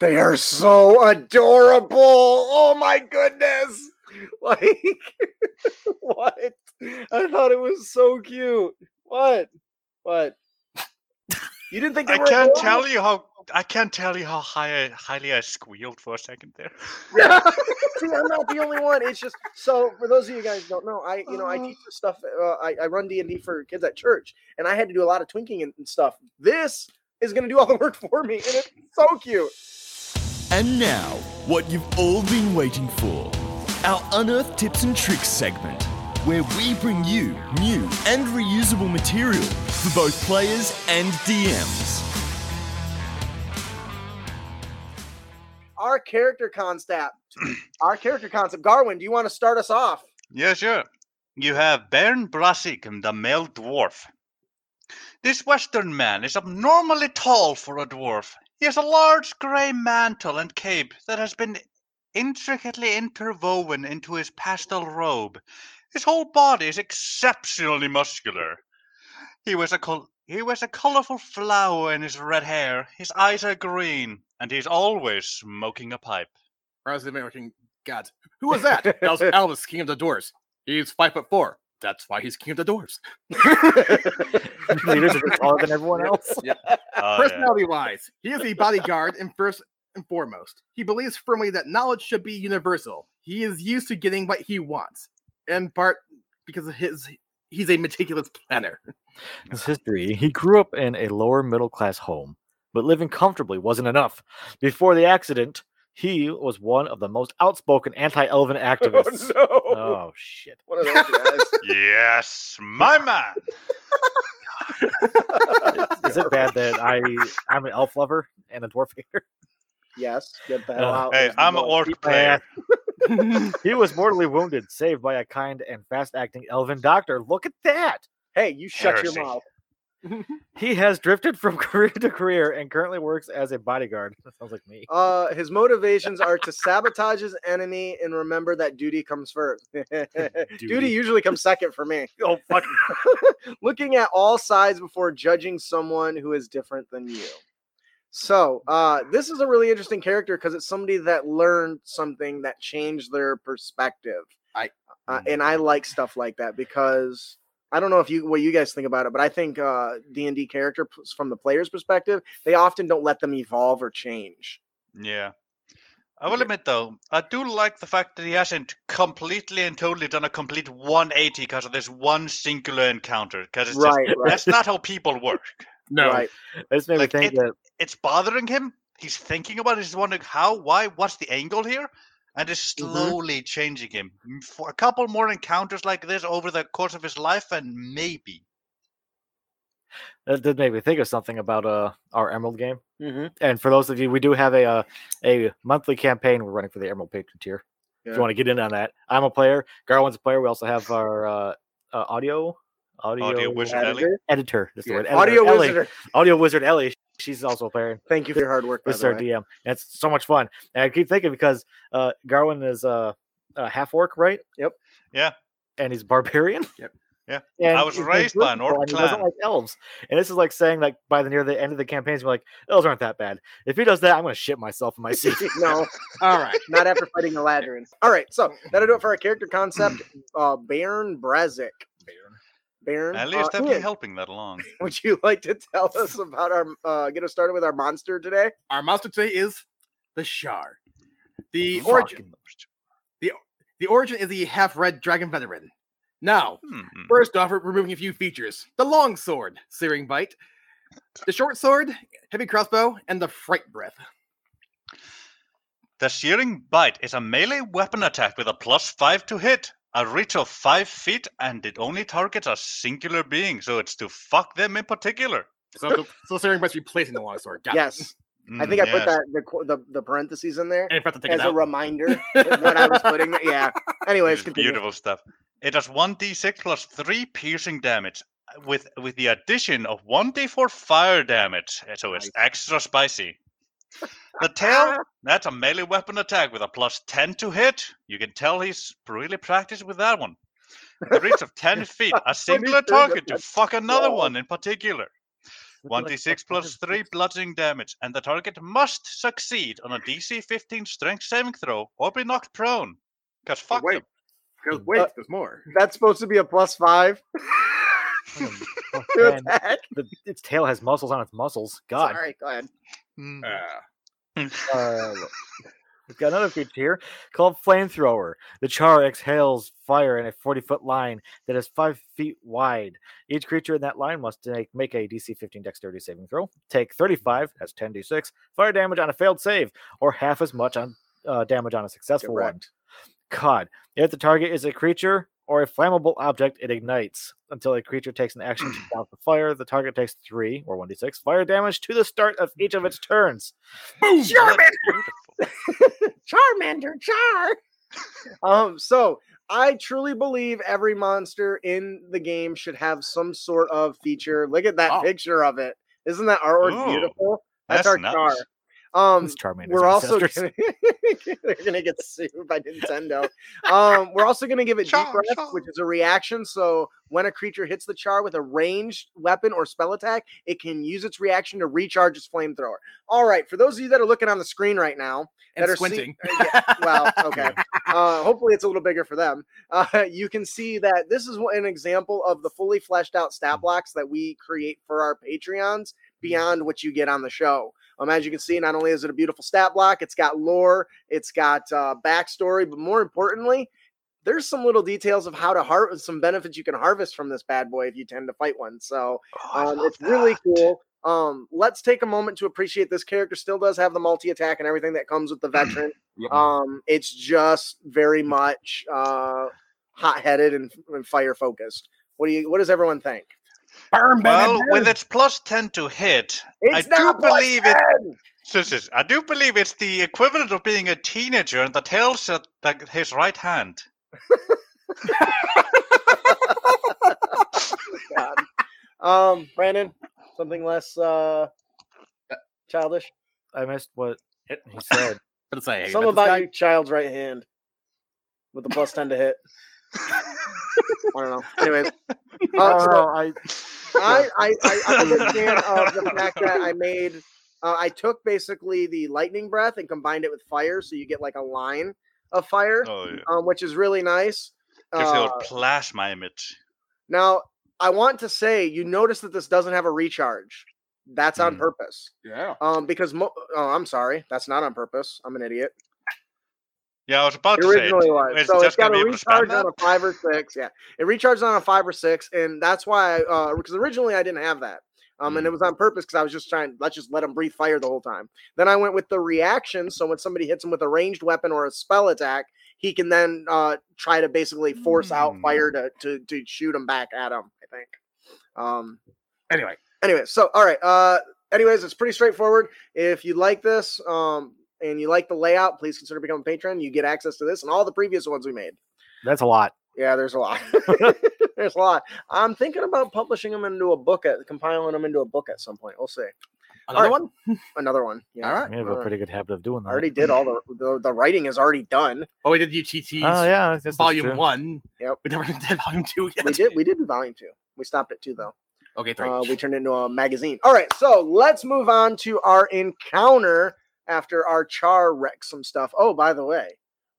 They are so adorable. Oh my goodness. Like what? I thought it was so cute. What? What? You didn't think they I were can't adorable? tell you how. I can't tell you how high, I- highly I squealed for a second there. See, I'm not the only one. It's just so for those of you guys who don't know, I you know I teach this stuff. Uh, I, I run D and D for kids at church, and I had to do a lot of twinking and, and stuff. This is gonna do all the work for me, and it's so cute. And now, what you've all been waiting for our Unearthed Tips and Tricks segment, where we bring you new and reusable material for both players and DMs. Our character concept, our character concept. Garwin, do you want to start us off? Yeah, sure. You have Baron Brasik, the male dwarf. This western man is abnormally tall for a dwarf. He has a large grey mantle and cape that has been intricately interwoven into his pastel robe. His whole body is exceptionally muscular. He wears a col- he wears a colorful flower in his red hair. His eyes are green, and he's always smoking a pipe. I was thinking, God, who was that? That was Albus, King of the Doors. He's five foot four. That's why he's King of the Doors. Leaders are taller than everyone else. Oh, yeah. Personality wise, he is a bodyguard and first and foremost. He believes firmly that knowledge should be universal. He is used to getting what he wants, in part because of his he's a meticulous planner. His history he grew up in a lower middle class home, but living comfortably wasn't enough. Before the accident, he was one of the most outspoken anti elven activists. Oh, no! Oh, shit. What are those guys? Yes, my man. Is it bad that I I'm an elf lover and a dwarf hater? yes, get the hell Uh, out. Hey, There's I'm an boy. orc Keep player. he was mortally wounded, saved by a kind and fast acting elven doctor. Look at that. Hey, you shut Heresy. your mouth. He has drifted from career to career and currently works as a bodyguard. That sounds like me. Uh, his motivations are to sabotage his enemy and remember that duty comes first. duty. usually comes second for me. Oh, fuck. Looking at all sides before judging someone who is different than you. So, uh, this is a really interesting character because it's somebody that learned something that changed their perspective. I- uh, and I like stuff like that because I don't know if you what you guys think about it, but I think uh, D and D character from the player's perspective, they often don't let them evolve or change. Yeah. I will admit though, I do like the fact that he hasn't completely and totally done a complete 180 because of this one singular encounter. Because it's Right, just, right. that's not how people work. No, Right. This made Like, think it- that It's bothering him. He's thinking about it. He's wondering how, why, what's the angle here, and it's Mm-hmm. slowly changing him. For a couple more encounters like this over the course of his life, and maybe. that did make me think of something about uh our Emerald game. Mm-hmm. And for those of you, we do have a uh, a monthly campaign we're running for the Emerald Patron tier. If you want to get in on that, I'm a player. Garwin's a player. We also have our uh, uh, audio audio, Audio wizard Ellie. editor. That's the Yeah. word. Audio Ellie. wizard. Audio wizard Ellie. She's also a player. Thank you for your hard work. By This is our. DM. And it's so much fun. And I keep thinking because uh, Garwin is uh, uh, half orc, right? Yep. Yeah. And he's barbarian. Yep. Yeah. And I was raised by an miserable orc and He doesn't like elves. And this is like saying like by the near the end of the campaigns, we're like elves aren't that bad. If he does that, I'm gonna shit myself in my seat. no, All right. not after fighting the Ladrins. All right, so that'll do it for our character concept. Uh, Baron Brezik. Baron. Ellie is uh, definitely Ian, helping that along. would you like to tell us about our uh, get us started with our monster today? Our monster today is the Char. The origin. Fucking- The origin is the half-red dragon veteran. Now, Hmm. first off, we're removing a few features: the long sword, searing bite, the short sword, heavy crossbow, and the fright breath. The Searing Bite is a melee weapon attack with a plus 5 to hit, a reach of 5 feet, and it only targets a singular being, so it's to fuck them in particular. So, the, so searing be placing the long sword. Got it. yes, I Mm, think I put yes. that the, the the parentheses in there And if I have to take as a reminder when I was putting. it. Yeah. Anyways, It's beautiful stuff. It does 1d6 plus 3 piercing damage uh, with with the addition of 1d4 fire damage, so it's extra spicy. The tail, that's a melee weapon attack with a plus 10 to hit. You can tell he's really practiced with that one. The reach of 10 feet, a singular target to fuck another one in particular. 1d6 plus 3 bludgeoning damage, and the target must succeed on a DC 15 strength saving throw or be knocked prone. Because fuck wait. them. Because wait, Uh, there's more. That's supposed to be a plus five Oh, man, attack. the, its tail has muscles on its muscles. God. Sorry, go ahead. Mm. Uh, Uh, we've got another feature here called Flamethrower. The char exhales fire in a 40 foot line that is 5 feet wide. Each creature in that line must make, make a DC 15 dexterity saving throw, take 35, that's 10d6, fire damage on a failed save, or half as much on uh, damage on a successful one. God. If the target is a creature or a flammable object, it ignites. Until a creature takes an action to douse the fire, the target takes 3 or 1d6 fire damage to the start of each of its turns. That's beautiful. Charmander, Char. um, so I truly believe every monster in the game should have some sort of feature. Look at that Oh. picture of it. Isn't that artwork Ooh, beautiful? That's, that's our nice. Char. Um, It's Charmander's we're also ancestors. gonna, they're gonna get sued by Nintendo. Um, we're also gonna give it deep breath, char. which is a reaction. So when a creature hits the char with a ranged weapon or spell attack, it can use its reaction to recharge its flamethrower. All right, for those of you that are looking on the screen right now, and that are see- squinting. uh, yeah, well, okay. Uh, hopefully, it's a little bigger for them. Uh, you can see that this is an example of the fully fleshed out stat blocks that we create for our Patreons beyond what you get on the show. Um, as you can see, not only is it a beautiful stat block, it's got lore, it's got uh, backstory, but more importantly, there's some little details of how to harvest some benefits you can harvest from this bad boy if you tend to fight one. So Oh, um, it's really cool. Um, let's take a moment to appreciate this character. Still does have the multi attack and everything that comes with the veteran. Um, it's just very much uh, hot headed and, and fire focused. What do you? What does everyone think? Burn, baby, Well, with its plus 10 to hit, It's I not do plus believe it. 10! Sis, sis, I do believe it's the equivalent of being a teenager and the tail's at the, his right hand. God. Um, Brandon, something less uh, childish. I missed what he said. Let's say, hey, Something met about your child's right hand with the plus ten to hit. I don't know. Anyways, uh, Oh, so no, I, I, I, I, I'm a fan of the fact that I made. Uh, I took basically the lightning breath and combined it with fire, so you get like a line of fire, Oh, yeah. um, which is really nice. Gives the Uh, old plasma image. now, I want to say you notice that this doesn't have a recharge. That's on Mm. purpose. Yeah. Um, because mo- oh, I'm sorry, that's not on purpose. I'm an idiot. Yeah, I was about It to say it. originally was. So it's got gonna a be able to spam recharge on a five or six. Yeah, it recharges on a five or six, and that's why. Uh, because originally I didn't have that. Um, Mm. and it was on purpose because I was just trying. Let's just let him breathe fire the whole time. Then I went with the reaction. So when somebody hits him with a ranged weapon or a spell attack, he can then uh try to basically force out Mm. fire to to to shoot him back at him. I think. Um. Anyway, Anyway, so all right. Uh. Anyways, it's pretty straightforward. If you like this, um, and you like the layout, please consider becoming a patron. You get access to this and all the previous ones we made. That's a lot. Yeah, there's a lot. there's a lot. I'm thinking about publishing them into a book, at compiling them into a book at some point. We'll see. another right. one. Another one. Yeah. All right. We have a Alright. pretty good habit of doing that. I already did all the, the the writing is already done. Oh, we did the UTT's Oh yeah, I that's volume true. one. Yep. We never did volume two yet. We did we did volume two. We stopped at two though. Okay, three. Uh, we turned it into a magazine. All right, so let's move on to our encounter after our char wrecked some stuff. Oh, by the way,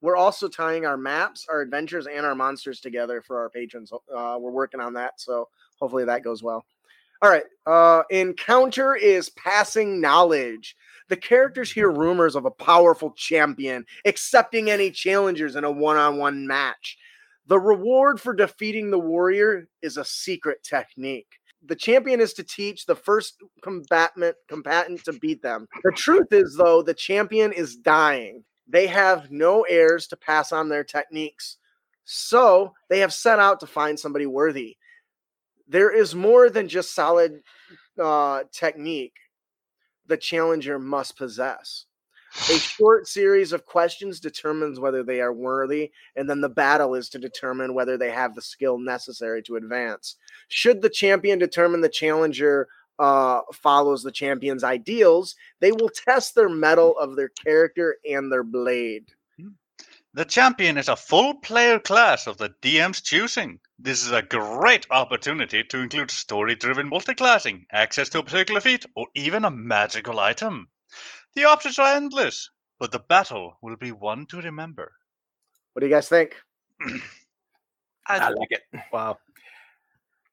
we're also tying our maps, our adventures, and our monsters together for our patrons. Uh, we're working on that, so hopefully that goes well. All right, uh, encounter is passing knowledge. The characters hear rumors of a powerful champion accepting any challengers in a one-on-one match. The reward for defeating the warrior is a secret technique the champion is to teach the first combatant combatant to beat them. The truth is though, the champion is dying. They have no heirs to pass on their techniques. So, they have set out to find somebody worthy. There is more than just solid uh, technique the challenger must possess. A short series of questions determines whether they are worthy, and then the battle is to determine whether they have the skill necessary to advance. Should the champion determine the challenger uh, follows the champion's ideals, they will test their mettle of their character and their blade. The champion is a full player class of the DM's choosing. This is a great opportunity to include story driven multiclassing, access to a particular feat, or even a magical item. The options are endless, but the battle will be one to remember. What do you guys think? I like it. Wow.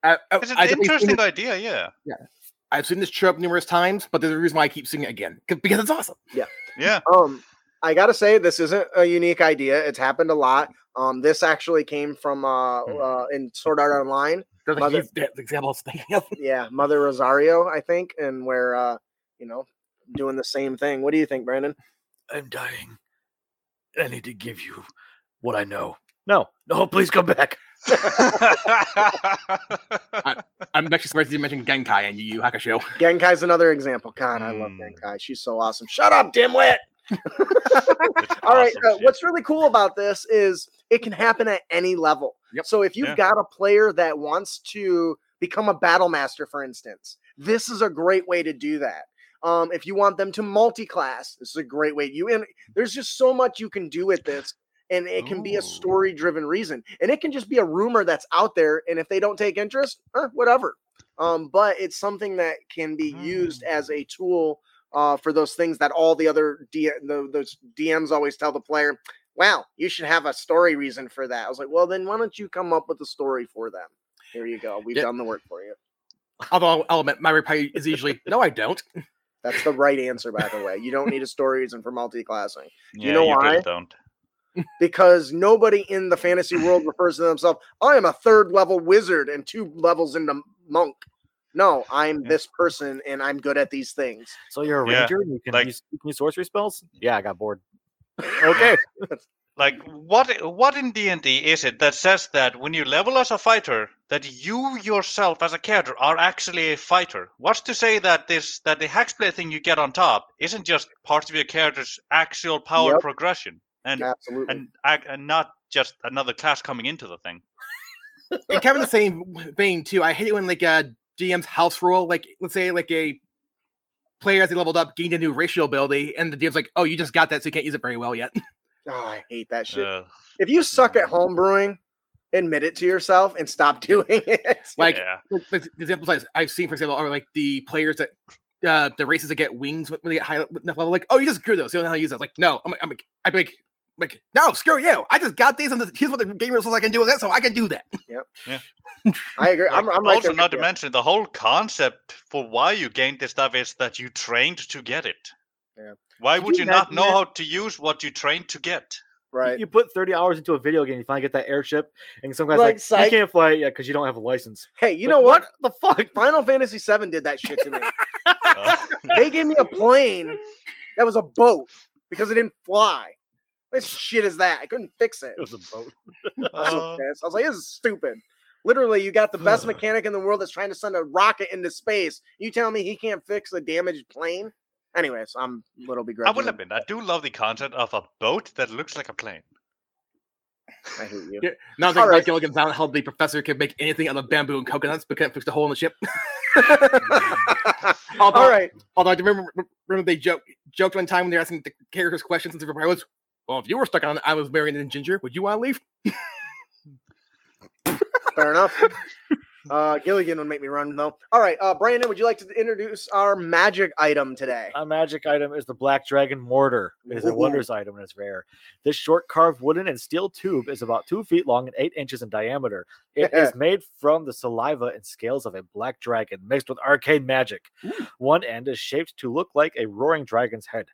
I, I, It's an I've interesting it- idea, yeah. Yeah. I've seen this show up numerous times, but there's a reason why I keep seeing it again because it's awesome. Yeah. Yeah. Um, I gotta say this isn't a unique idea. It's happened a lot. Um, this actually came from uh, Hmm. uh in Sword Art Online. There's like Mother- huge the example I was thinking of. Yeah, Mother Rosario, I think, and where uh, you know, doing the same thing. What do you think, Brandon? I'm dying. I need to give you what I know. No, no, please come back. I'm actually surprised you didn't mention Genkai and Yu Yu Hakusho. Genkai's another example. God, I love Mm. Genkai. She's so awesome. Shut up, dimwit. It's All right. awesome Uh, what's really cool about this is it can happen at any level. Yep. So if you've Yeah. got a player that wants to become a battle master, for instance, this is a great way to do that. Um, if you want them to multi-class, this is a great way. You and there's just so much you can do with this, and it can be a story-driven reason, and it can just be a rumor that's out there. And if they don't take interest, eh, whatever. Um, but it's something that can be used Mm. as a tool uh, for those things that all the other D- the, those DMs always tell the player, "Wow, you should have a story reason for that." I was like, "Well, then why don't you come up with a story for them?" Here you go. We've Yeah. done the work for you. Although element my reply is usually no, I don't. That's the right answer, by the way. You don't need a story reason for multi-classing yeah, know you why? really don't. because nobody in the fantasy world refers to themselves. I am a third level wizard and two levels into monk. No, I'm Yeah. this person and I'm good at these things. So you're a Yeah, ranger and you can, like- use, you can use sorcery spells? Yeah, I got bored. okay. Like what what in D&D is it that says that when you level as a fighter that you yourself as a character are actually a fighter? What's to say that this that the hexblade thing you get on top isn't just part of your character's actual power Yep. progression and Absolutely. and and not just another class coming into the thing. And kind of the same vein too. I hate it when like uh, a DM's house rule, like let's say like a player as they leveled up gained a new racial ability, and the DM's like, "Oh, you just got that, so you can't use it very well yet." oh, I hate that shit. Ugh, if you suck at mm. home brewing, admit it to yourself and stop doing it. Like, yeah. like, like, the examples I've- I've seen, for example, are like the players that uh, the races that get wings when they get high enough level. Like, oh, you just grew those. You don't know how to use it. Like, no, I'm, I'm, like, I'm like, like, no, screw you. I just got these, and this- here's what the game rules says I can do with it, so I can do that. Yep. Yeah. I agree. I'm, I'm also there not to you. mention the whole concept for why you gained this stuff is that you trained to get it. Yeah. Why Could would you you not know that? how to use what you trained to get? Right. You put 30 hours into a video game, you finally get that airship, and some guy's Like, like, psych. "You can't fly it yet because you don't have a license." Hey, you Like, know what? The fuck? Final Fantasy VII did that shit to me. Uh, they gave me a plane that was a boat because it didn't fly. What shit is that? I couldn't fix it. It was a boat. I was uh. I was like, this is stupid. Literally, you got the best mechanic in the world that's trying to send a rocket into space. You tell me he can't fix a damaged plane? Anyways, I'm a little begrudging. I begrudging. will him. admit, I do love the concept of a boat that looks like a plane. I hate you. Yeah, Now All that right. right. Gilligan's down how the professor could make anything out of bamboo and coconuts, but can't fix the hole in the ship. Although, All right. Although I remember, remember they joke, joked one time when they were asking the characters questions, and the reply was, "Well, if you were stuck on I was Mary Ann and Ginger, would you want to leave?" Fair enough. Uh, Gilligan would make me run though. All right, uh, Brandon, would you like to introduce our magic item today? A magic item is the Black Dragon Mortar. It is a wondrous item and it's rare. This short carved wooden and steel tube is about two feet long and eight inches in diameter. It is made from the saliva and scales of a black dragon mixed with arcane magic. One end is shaped to look like a roaring dragon's head.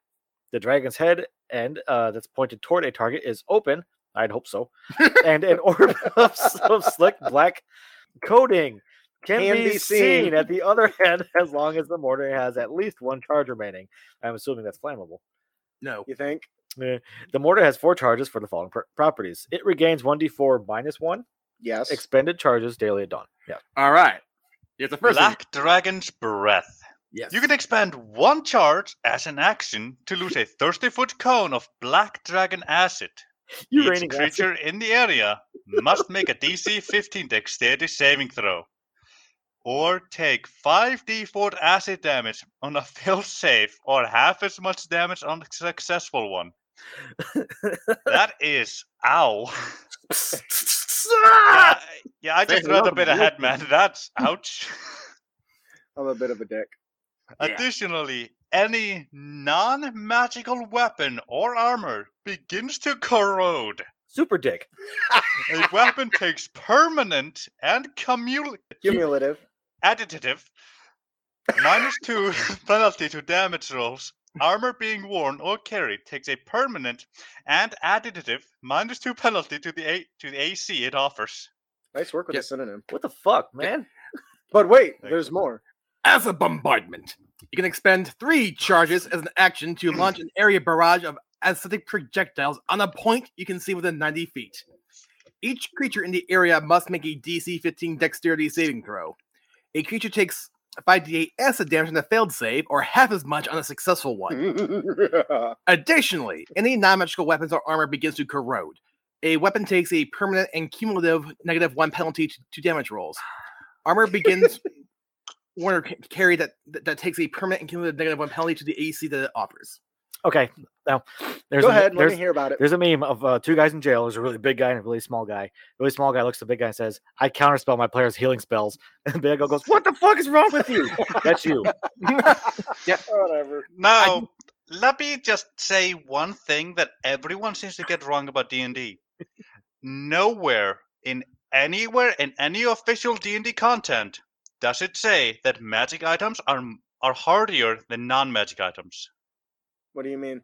The dragon's head end uh, that's pointed toward a target is open. I'd hope so. and an orb of, of slick black coating can, Can be, be seen. seen. at the other end as long as the mortar has at least one charge remaining. I'm assuming that's flammable. No. You think? Eh, The mortar has four charges for the following pr- properties. It regains 1d4 minus 1 Yes. expended charges daily at dawn. Yeah. All right. Here's the first one. Black Dragon's Breath. Yes. You can expend one charge as an action to lose a 30 foot cone of Black Dragon Acid. You Each raining acid. creature in the area must make a DC 15 dexterity saving throw. Or take 5d4 acid damage on a failed save, or half as much damage on a successful one. that is ow. yeah, yeah, I just Say read a bit me. ahead, man. That's ouch. I'm a bit of a dick. Additionally, any non magical weapon or armor begins to corrode. Super dick. A weapon takes permanent and cumul- Cumulative. additive minus two penalty to damage rolls. Armor being worn or carried takes a permanent and additive minus two penalty to the A- to the AC it offers. Nice work with Yeah. the synonym. What the fuck, man? But wait, Thank there's more. As a bombardment, you can expend three charges as an action to launch an area barrage of acidic projectiles on a point you can see within 90 feet. Each creature in the area must make a DC 15 dexterity saving throw. A creature takes 5d8 acid damage on a failed save, or half as much on a successful one. Additionally, any non magical weapons or armor begins to corrode. A weapon takes a permanent and cumulative negative one penalty to, to damage rolls. Armor begins when or carry that, that that takes a permanent and cumulative negative one penalty to the AC that it offers. Okay. Now, there's Go a, me- ahead, let me hear about it. there's a meme of uh, two guys in jail. There's a really big guy and a really small guy. The really small guy looks at the big guy and says, I counterspell my player's healing spells. And the big guy goes, What the fuck is wrong with you? That's you. yeah. Whatever. Now, let me just say one thing that everyone seems to get wrong about D&D. Nowhere in anywhere in any official D&D content does it say that magic items are are hardier than non-magic items. What do you mean?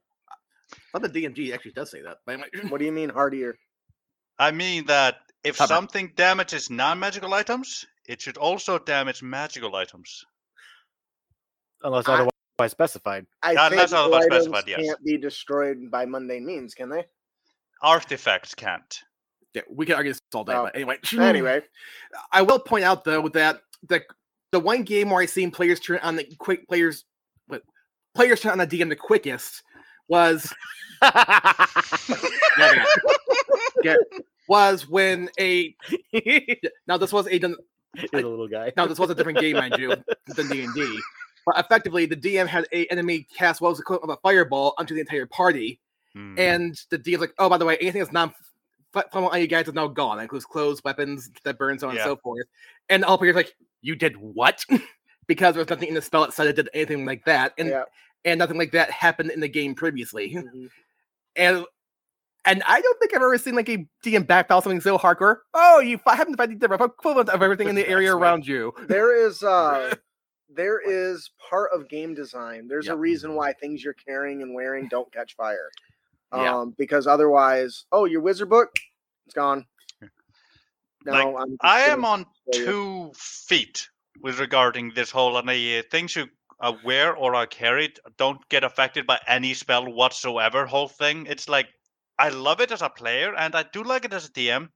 Not the DMG actually does say that. What do you mean hardier? I mean that if How about- something damages non-magical items, it should also damage magical items. Unless I- otherwise specified. I Yeah, think that's all about items specified, yes. can't be destroyed by mundane means, can they? Artifacts can't. yeah, we can argue this all day. Oh, But anyway, Anyway, I will point out though that the the one game where I seen players turn on the quick players, players turn on the DM the quickest was yeah, yeah, was when a now this was a a little guy. now this was a different game, mind you, than D and D. But effectively, the DM had a enemy cast what was the equivalent of a fireball onto the entire party, Hmm. and the DM's like, "Oh, by the way, anything that's non flammable on you guys is now gone. That includes clothes, weapons that burn, so on Yeah. and so forth." And all players like, "You did what?" because there was nothing in the spell that said it did anything like that, and yeah. and nothing like that happened in the game previously. mhm. And and I don't think I've ever seen like a DM backpedal something so hardcore. Oh, you fi- happen to find the rough equivalent of everything in the area around you. There is uh there is part of game design. There's a reason why things you're carrying and wearing don't catch fire. Um, Yeah. because otherwise, oh, your wizard book, it's gone. No, Like, I'm I am on two feet with regarding this whole and the things you uh, wear or are carried don't get affected by any spell whatsoever. Whole thing. It's like I love it as a player and I do like it as a DM,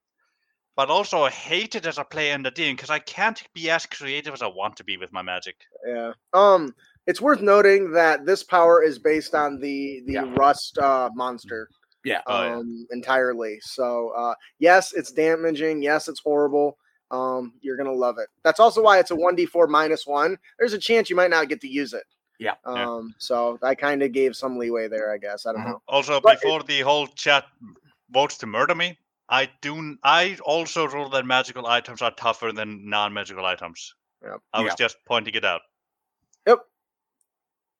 but also I hate it as a player and a DM because I can't be as creative as I want to be with my magic. Yeah. Um, it's worth noting that this power is based on the the Yeah. rust uh, monster. Yeah. Oh, yeah. Um, entirely. So uh, yes, it's damaging. Yes, it's horrible. Um, you're gonna love it. That's also why it's a one d four minus one. There's a chance you might not get to use it. Yeah. Yeah. Um, so I kind of gave some leeway there. I guess I don't Mhm. know. Also, But it- before the whole chat votes to murder me, I do. I also rule that magical items are tougher than non-magical items. Yep. I was Yeah. just pointing it out. Yep.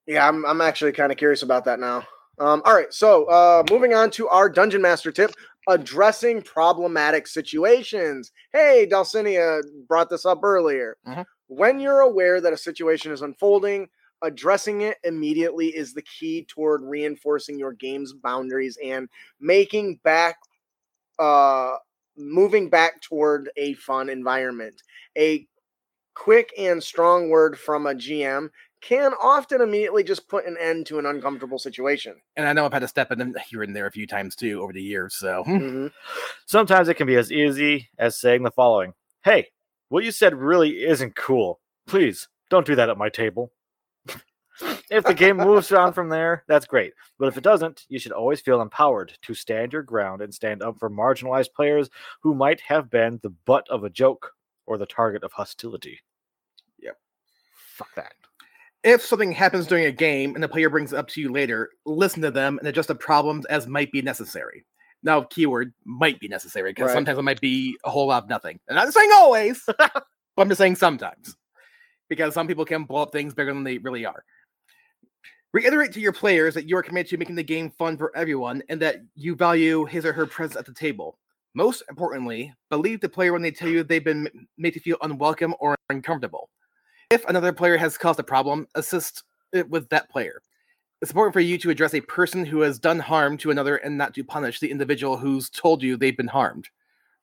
Yeah, I'm, I'm actually kind of curious about that now. Um, all right, so uh, moving on to our dungeon master tip: addressing problematic situations. Hey, Dulcinea brought this up earlier. Mhm. When you're aware that a situation is unfolding, addressing it immediately is the key toward reinforcing your game's boundaries and making back, uh, moving back toward a fun environment. A quick and strong word from a GM can often immediately just put an end to an uncomfortable situation. And I know I've had to step in here and there a few times too over the years. So hmm. Mhm. Sometimes it can be as easy as saying the following Hey, what you said really isn't cool. Please don't do that at my table. if the game moves on from there, that's great. But if it doesn't, you should always feel empowered to stand your ground and stand up for marginalized players who might have been the butt of a joke or the target of hostility. Yep. Fuck that. If something happens during a game and the player brings it up to you later, listen to them and adjust the problems as might be necessary. Now, keyword might be necessary because Right. sometimes it might be a whole lot of nothing. And I'm not saying always, but I'm just saying sometimes because some people can blow up things bigger than they really are. Reiterate to your players that you are committed to making the game fun for everyone and that you value his or her presence at the table. Most importantly, believe the player when they tell you they've been made to feel unwelcome or uncomfortable. If another player has caused a problem, assist it with that player. It's important for you to address a person who has done harm to another and not to punish the individual who's told you they've been harmed.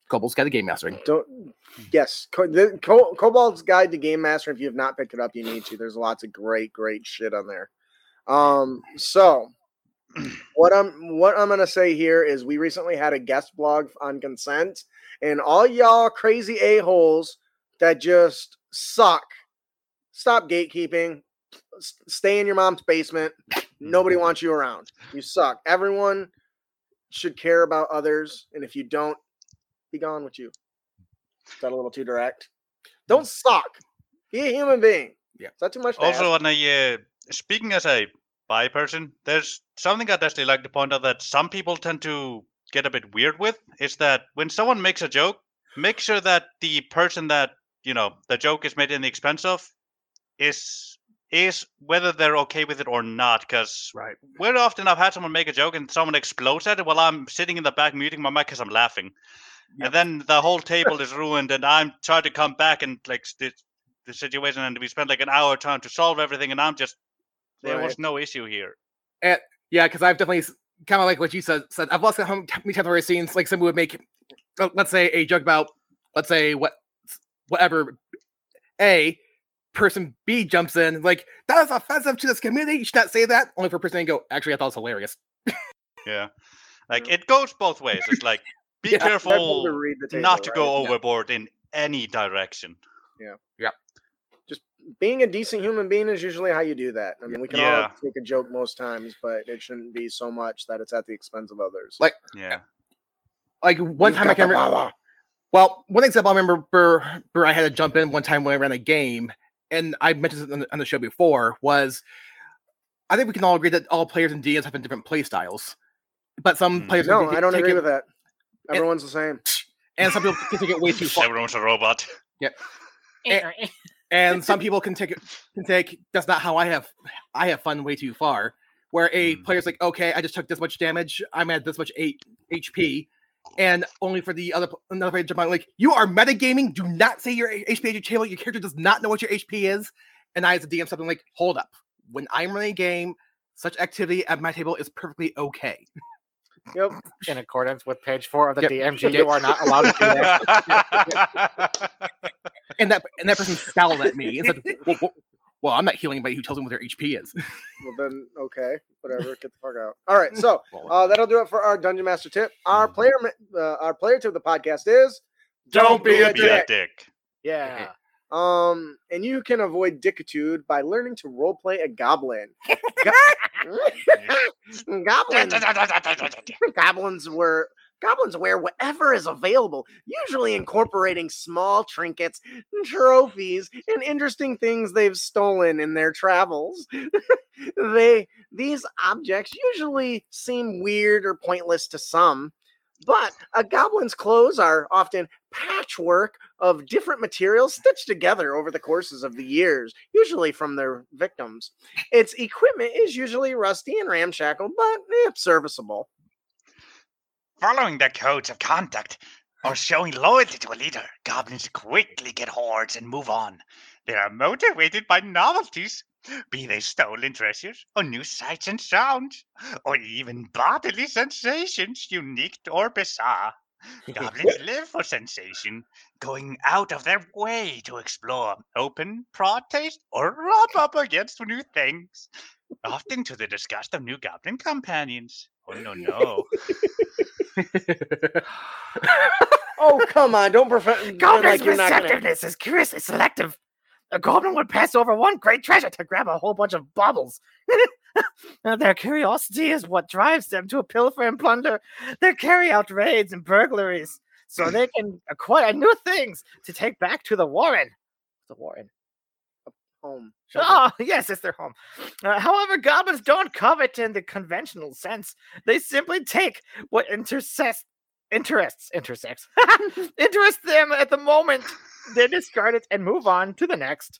Cobble's got game mastering. Don't. Yes, Co- the Co- Kobold's Guide to Game Mastering. If you have not picked it up, you need to. There's lots of great, great shit on there. Um, so what I'm what I'm gonna say here is we recently had a guest blog on consent, and all y'all crazy a holes that just suck. Stop gatekeeping. Stay in your mom's basement. Nobody wants you around. You suck. Everyone should care about others, and if you don't, be gone with you. Is that a little too direct? Don't suck. Be a human being. Yeah. Is that too much? To Also, ask? on a uh, speaking as a bi person, there's something I'd actually like to point out that some people tend to get a bit weird with is that when someone makes a joke, make sure that the person that you know the joke is made in the expense of is is whether they're okay with it or not. Because Right. Where often I've had someone make a joke and someone explodes at it while I'm sitting in the back muting my mic because I'm laughing, Yep. and then the whole table is ruined, and I'm trying to come back and like st- the situation, and we spent like an hour trying to solve everything, and I'm just there was no issue here. Yeah, because I've definitely kind of like what you said. Said I've lost how many times I've seen like someone would make, uh, let's say a joke about, let's say what, whatever, a person B jumps in like that is offensive to this community. You should not say that. Only for a person to go. Actually, I thought it was hilarious. Yeah, like it goes both ways. It's like be Yeah, Better to careful read the not to table, go right? Yeah. overboard in any direction. Yeah. Yeah. Just being a decent human being is usually how you do that. I mean, we can all take a joke most times, but it shouldn't be so much that it's at the expense of others. Like, Yeah, eh, Like one You've time I can remember. Well, one example I remember where, where I had to jump in one time when I ran a game, and I mentioned it on the, on the show before, was I think we can all agree that all players and DMs have different play styles. But some Mm. players No, can I don't agree it, with that. Everyone's the same. and some people can take it way too far. everyone's a robot. Yep. And some people can take it can take that's not how I have I have fun way too far. Where a Mm. player's like, okay, I just took this much damage, I'm at this much eight HP, and only for the other another player to jump on like, you are metagaming. Do not say your HP at your table. Your character does not know what your HP is. And I, as a DM, something like, hold up. When I'm running a game, such activity at my table is perfectly okay. Yep. in accordance with page four of the Yep. DMG. Yep. You are not allowed to do that. And that and that person scowled at me and said, well, well, well, I'm not healing anybody who tells me what their HP is. Well then, okay, whatever. Get the fuck out. All right, so uh, that'll do it for our dungeon master tip. Our player, ma- uh, our player tip of the podcast is Don't be a Be a dick. dick. Yeah. Um, and you can avoid dickitude by learning to roleplay a goblin. Go- goblins, goblins were goblins wear whatever is available, usually incorporating small trinkets, trophies, and interesting things they've stolen in their travels. they these objects usually seem weird or pointless to some, but a goblin's clothes are often patchwork of different materials stitched together over the courses of the years, usually from their victims. Its equipment is usually rusty and ramshackle, but eh, serviceable. Following their codes of conduct or showing loyalty to a leader, goblins quickly get hordes and move on. They are motivated by novelties, be they stolen treasures or new sights and sounds, or even bodily sensations, unique or bizarre. Goblins live for sensation, going out of their way to explore, open, protest, or rub up against new things, often to the disgust of new goblin companions. Oh no no. Oh come on! Don't prevent Goblin's like not gonna. receptiveness is curiously selective. A goblin would pass over one great treasure to grab a whole bunch of baubles. Their curiosity is what drives them to pilfer and plunder. They carry out raids and burglaries so they can acquire new things to take back to the Warren. The Warren. Home. Oh, yes, it's their home. Uh, however, goblins don't covet in the conventional sense. They simply take what intersects, interests, intersects, interests them at the moment. They discard it and move on to the next.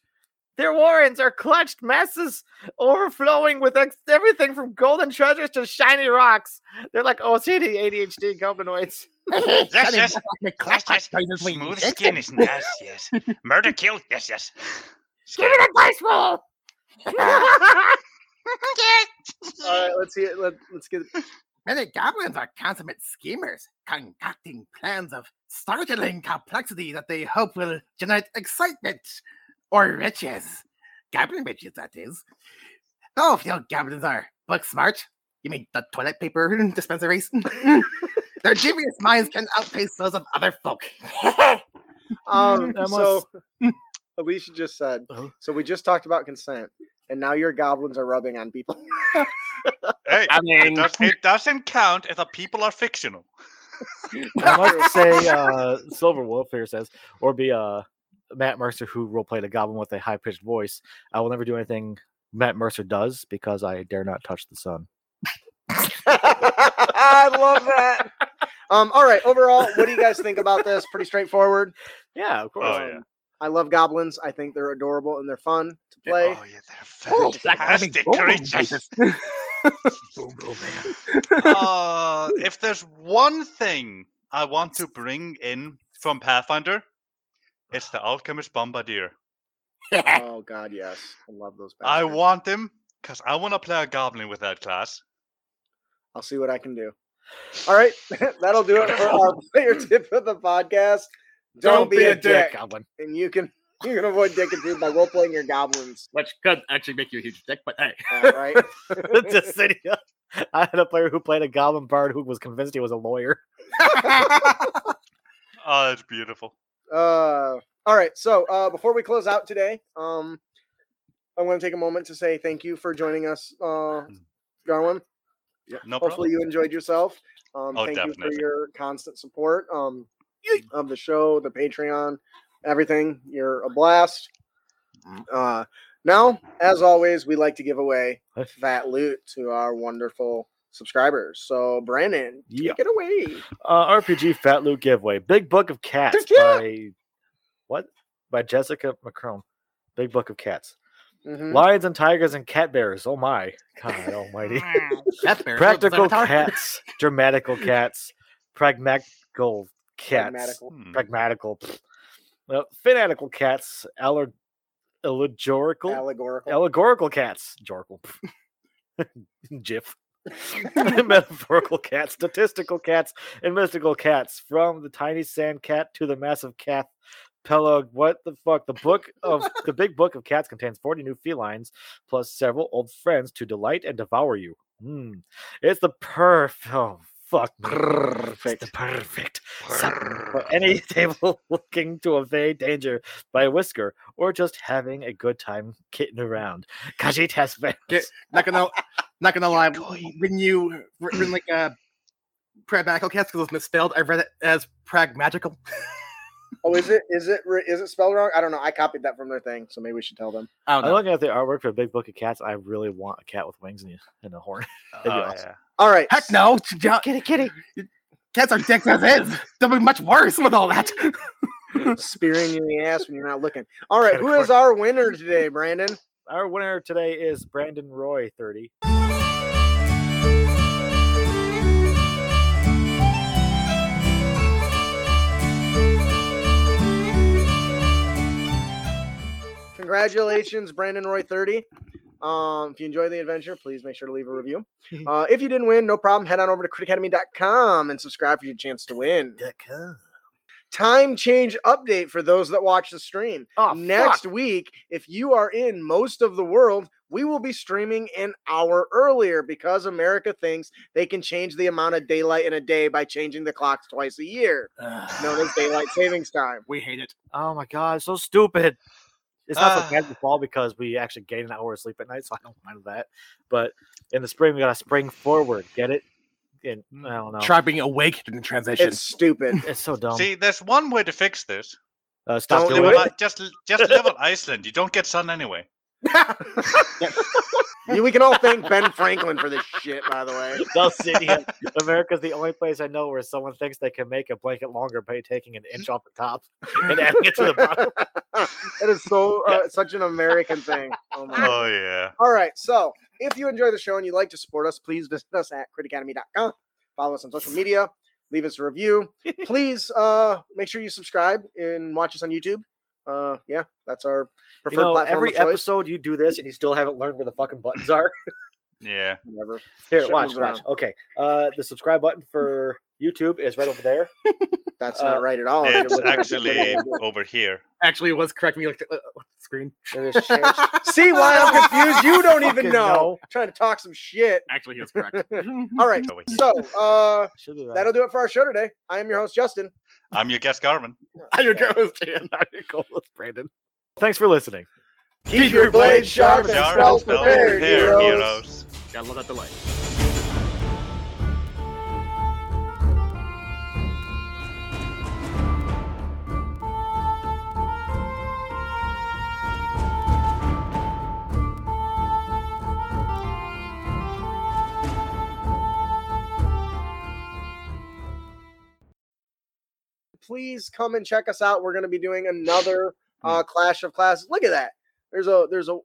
Their warrens are clutched messes, overflowing with ex- everything from golden treasures to shiny rocks. They're like OCD, ADHD goblinoids. Yes, yes. The Yes, yes. Smooth skin is nice, yes. Murder kill, yes, yes. Give it a dice roll. All right, let's see it. Let, let's get. It. Many goblins are consummate schemers, concocting plans of startling complexity that they hope will generate excitement or riches. Goblin riches, that is. Oh, if you know goblins are book smart, you mean the toilet paper dispensaries? Their genius minds can outpace those of other folk. Um, so Alicia just said. Uh-huh. So we just talked about consent, and now your goblins are rubbing on people. Hey, I it, mean, does, it doesn't count if the people are fictional. I must say, uh, Silver Wolf here says, or be uh, Matt Mercer who roleplayed a goblin with a high pitched voice. I will never do anything Matt Mercer does because I dare not touch the sun. I love that. Um, all right. Overall, what do you guys think about this? Pretty straightforward. Yeah, of course. Oh, yeah. I love goblins. I think they're adorable and they're fun to play. Oh, yeah, Oh, they're fantastic boom boom creatures. faces. uh, if there's one thing I want to bring in from Pathfinder, it's the Alchemist Bombardier. Oh God, yes, I love those. I want them because I want to play a goblin with that class. I'll see what I can do. All right, that'll do it for our player tip of the podcast. Don't, be, a dick. goblin. and you can you can avoid dickitude by role playing your goblins. Which could actually make you a huge dick, but hey. All right. Just sitting up. I had a player who played a goblin bard who was convinced he was a lawyer. Oh, that's beautiful. Uh, all right. So uh, before we close out today, um, I want to take a moment to say thank you for joining us, uh, Garwin. No Hopefully problem. you enjoyed yourself. Um, Oh, thank you for your constant support um, of the show, the Patreon, everything. You're a blast. Uh, now, as always, we like to give away fat loot to our wonderful subscribers. So, Brandon, Yeah. take it away. Uh, RPG Fat Loot giveaway. Big Book of Cats yeah. by what? By Jessica McCrone. Big Book of Cats. Mhm. Lions and tigers and cat bears. Oh my God Almighty! That's fair. Practical cats, dramatical cats, pragmatical cats, Pragmatical. Hmm. pragmatical, pfft. uh, fanatical cats, aller, allegorical, Allegorical. allegorical cats, jorkle, gif. metaphorical cats, statistical cats, and mystical cats. From the tiny sand cat to the massive cat pelog. What the fuck? The book of the big book of cats contains 40 new felines plus several old friends to delight and devour you. Hmm. It's the perf. Oh, fuck. me. It's the perfect for any table looking to evade danger by a whisker or just having a good time kidding around. Khajiit has fans. Not gonna, not gonna lie. When you when like uh, pragmatical cats because it was misspelled, I read it as pragmatical. Oh, is it is it spelled wrong? I don't know. I copied that from their thing, so maybe we should tell them. I don't I'm know. looking at the artwork for a big book of cats. I really want a cat with wings and, and a horn. That'd Oh, awesome. yeah. All right. Heck no, ja- Kitty, kitty. cats are dicks as is. They'll be much worse with all that. Spearing you in the ass when you're not looking. All right, who is our winner today, Brandon? Our winner today is Brandon Roy, 30. Congratulations, Brandon Roy 30. Um, if you enjoy the adventure, please make sure to leave a review. Uh, if you didn't win, no problem. Head on over to critacademy.com and subscribe for your chance to win. Time change update for those that watch the stream. Oh, Next week, if you are in most of the world, we will be streaming an hour earlier because America thinks they can change the amount of daylight in a day by changing the clocks twice a year, known as daylight savings time. we hate it. Oh my god, so stupid. It's not so Ah. bad in the fall because we actually gain an hour of sleep at night, so I don't mind that. But in the spring, we gotta spring forward. Get it? And I don't know. Try being awake in the transition. It's stupid. It's so dumb. See, there's one way to fix this. uh, stop don't You do doing it. it. Just, just live on Iceland. You don't get sun anyway. Yeah, we can all thank Ben Franklin for this shit, by the way. No, city. America's the only place I know where someone thinks they can make a blanket longer by taking an inch off the top and adding it to the bottom. That is so uh, such an American thing. Oh my Oh yeah. All right. So if you enjoy the show and you'd like to support us, please visit us at critacademy.com. Follow us on social media. Leave us a review. Please uh, make sure you subscribe and watch us on YouTube. Uh, yeah, that's our You preferred know, platform every of episode you do this and you still haven't learned where the fucking buttons are. Yeah. Whatever. Here, Shit watch, watch. around. Okay. Uh, the subscribe button for YouTube is right over there. That's Uh, not right at all. It's Look actually over here. Actually, it was correct me like uh, uh, screen. It is changed. See why I'm confused? You don't even Fucking know. know. Trying to talk some shit. Actually, he was correct. All right. So uh, right. that'll do it for our show today. I am your host, Justin. I'm your guest, Garmin. I'm your ghost, Dan. I'm your you go, Brandon. Thanks for listening. Keep your blade sharp and Sharp stealth spell prepared, prepared, heroes. heroes. Gotta love that delay. Please come and check us out. We're going to be doing another Hmm. uh, Clash of Classes. Look at that. There's a there's a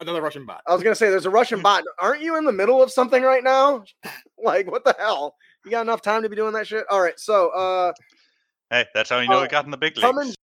Another Russian bot. I was gonna say there's a Russian bot. Aren't you in the middle of something right now? like what the hell? You got enough time to be doing that shit? All right, so uh Hey, that's how you know Oh, it got in the big leagues. and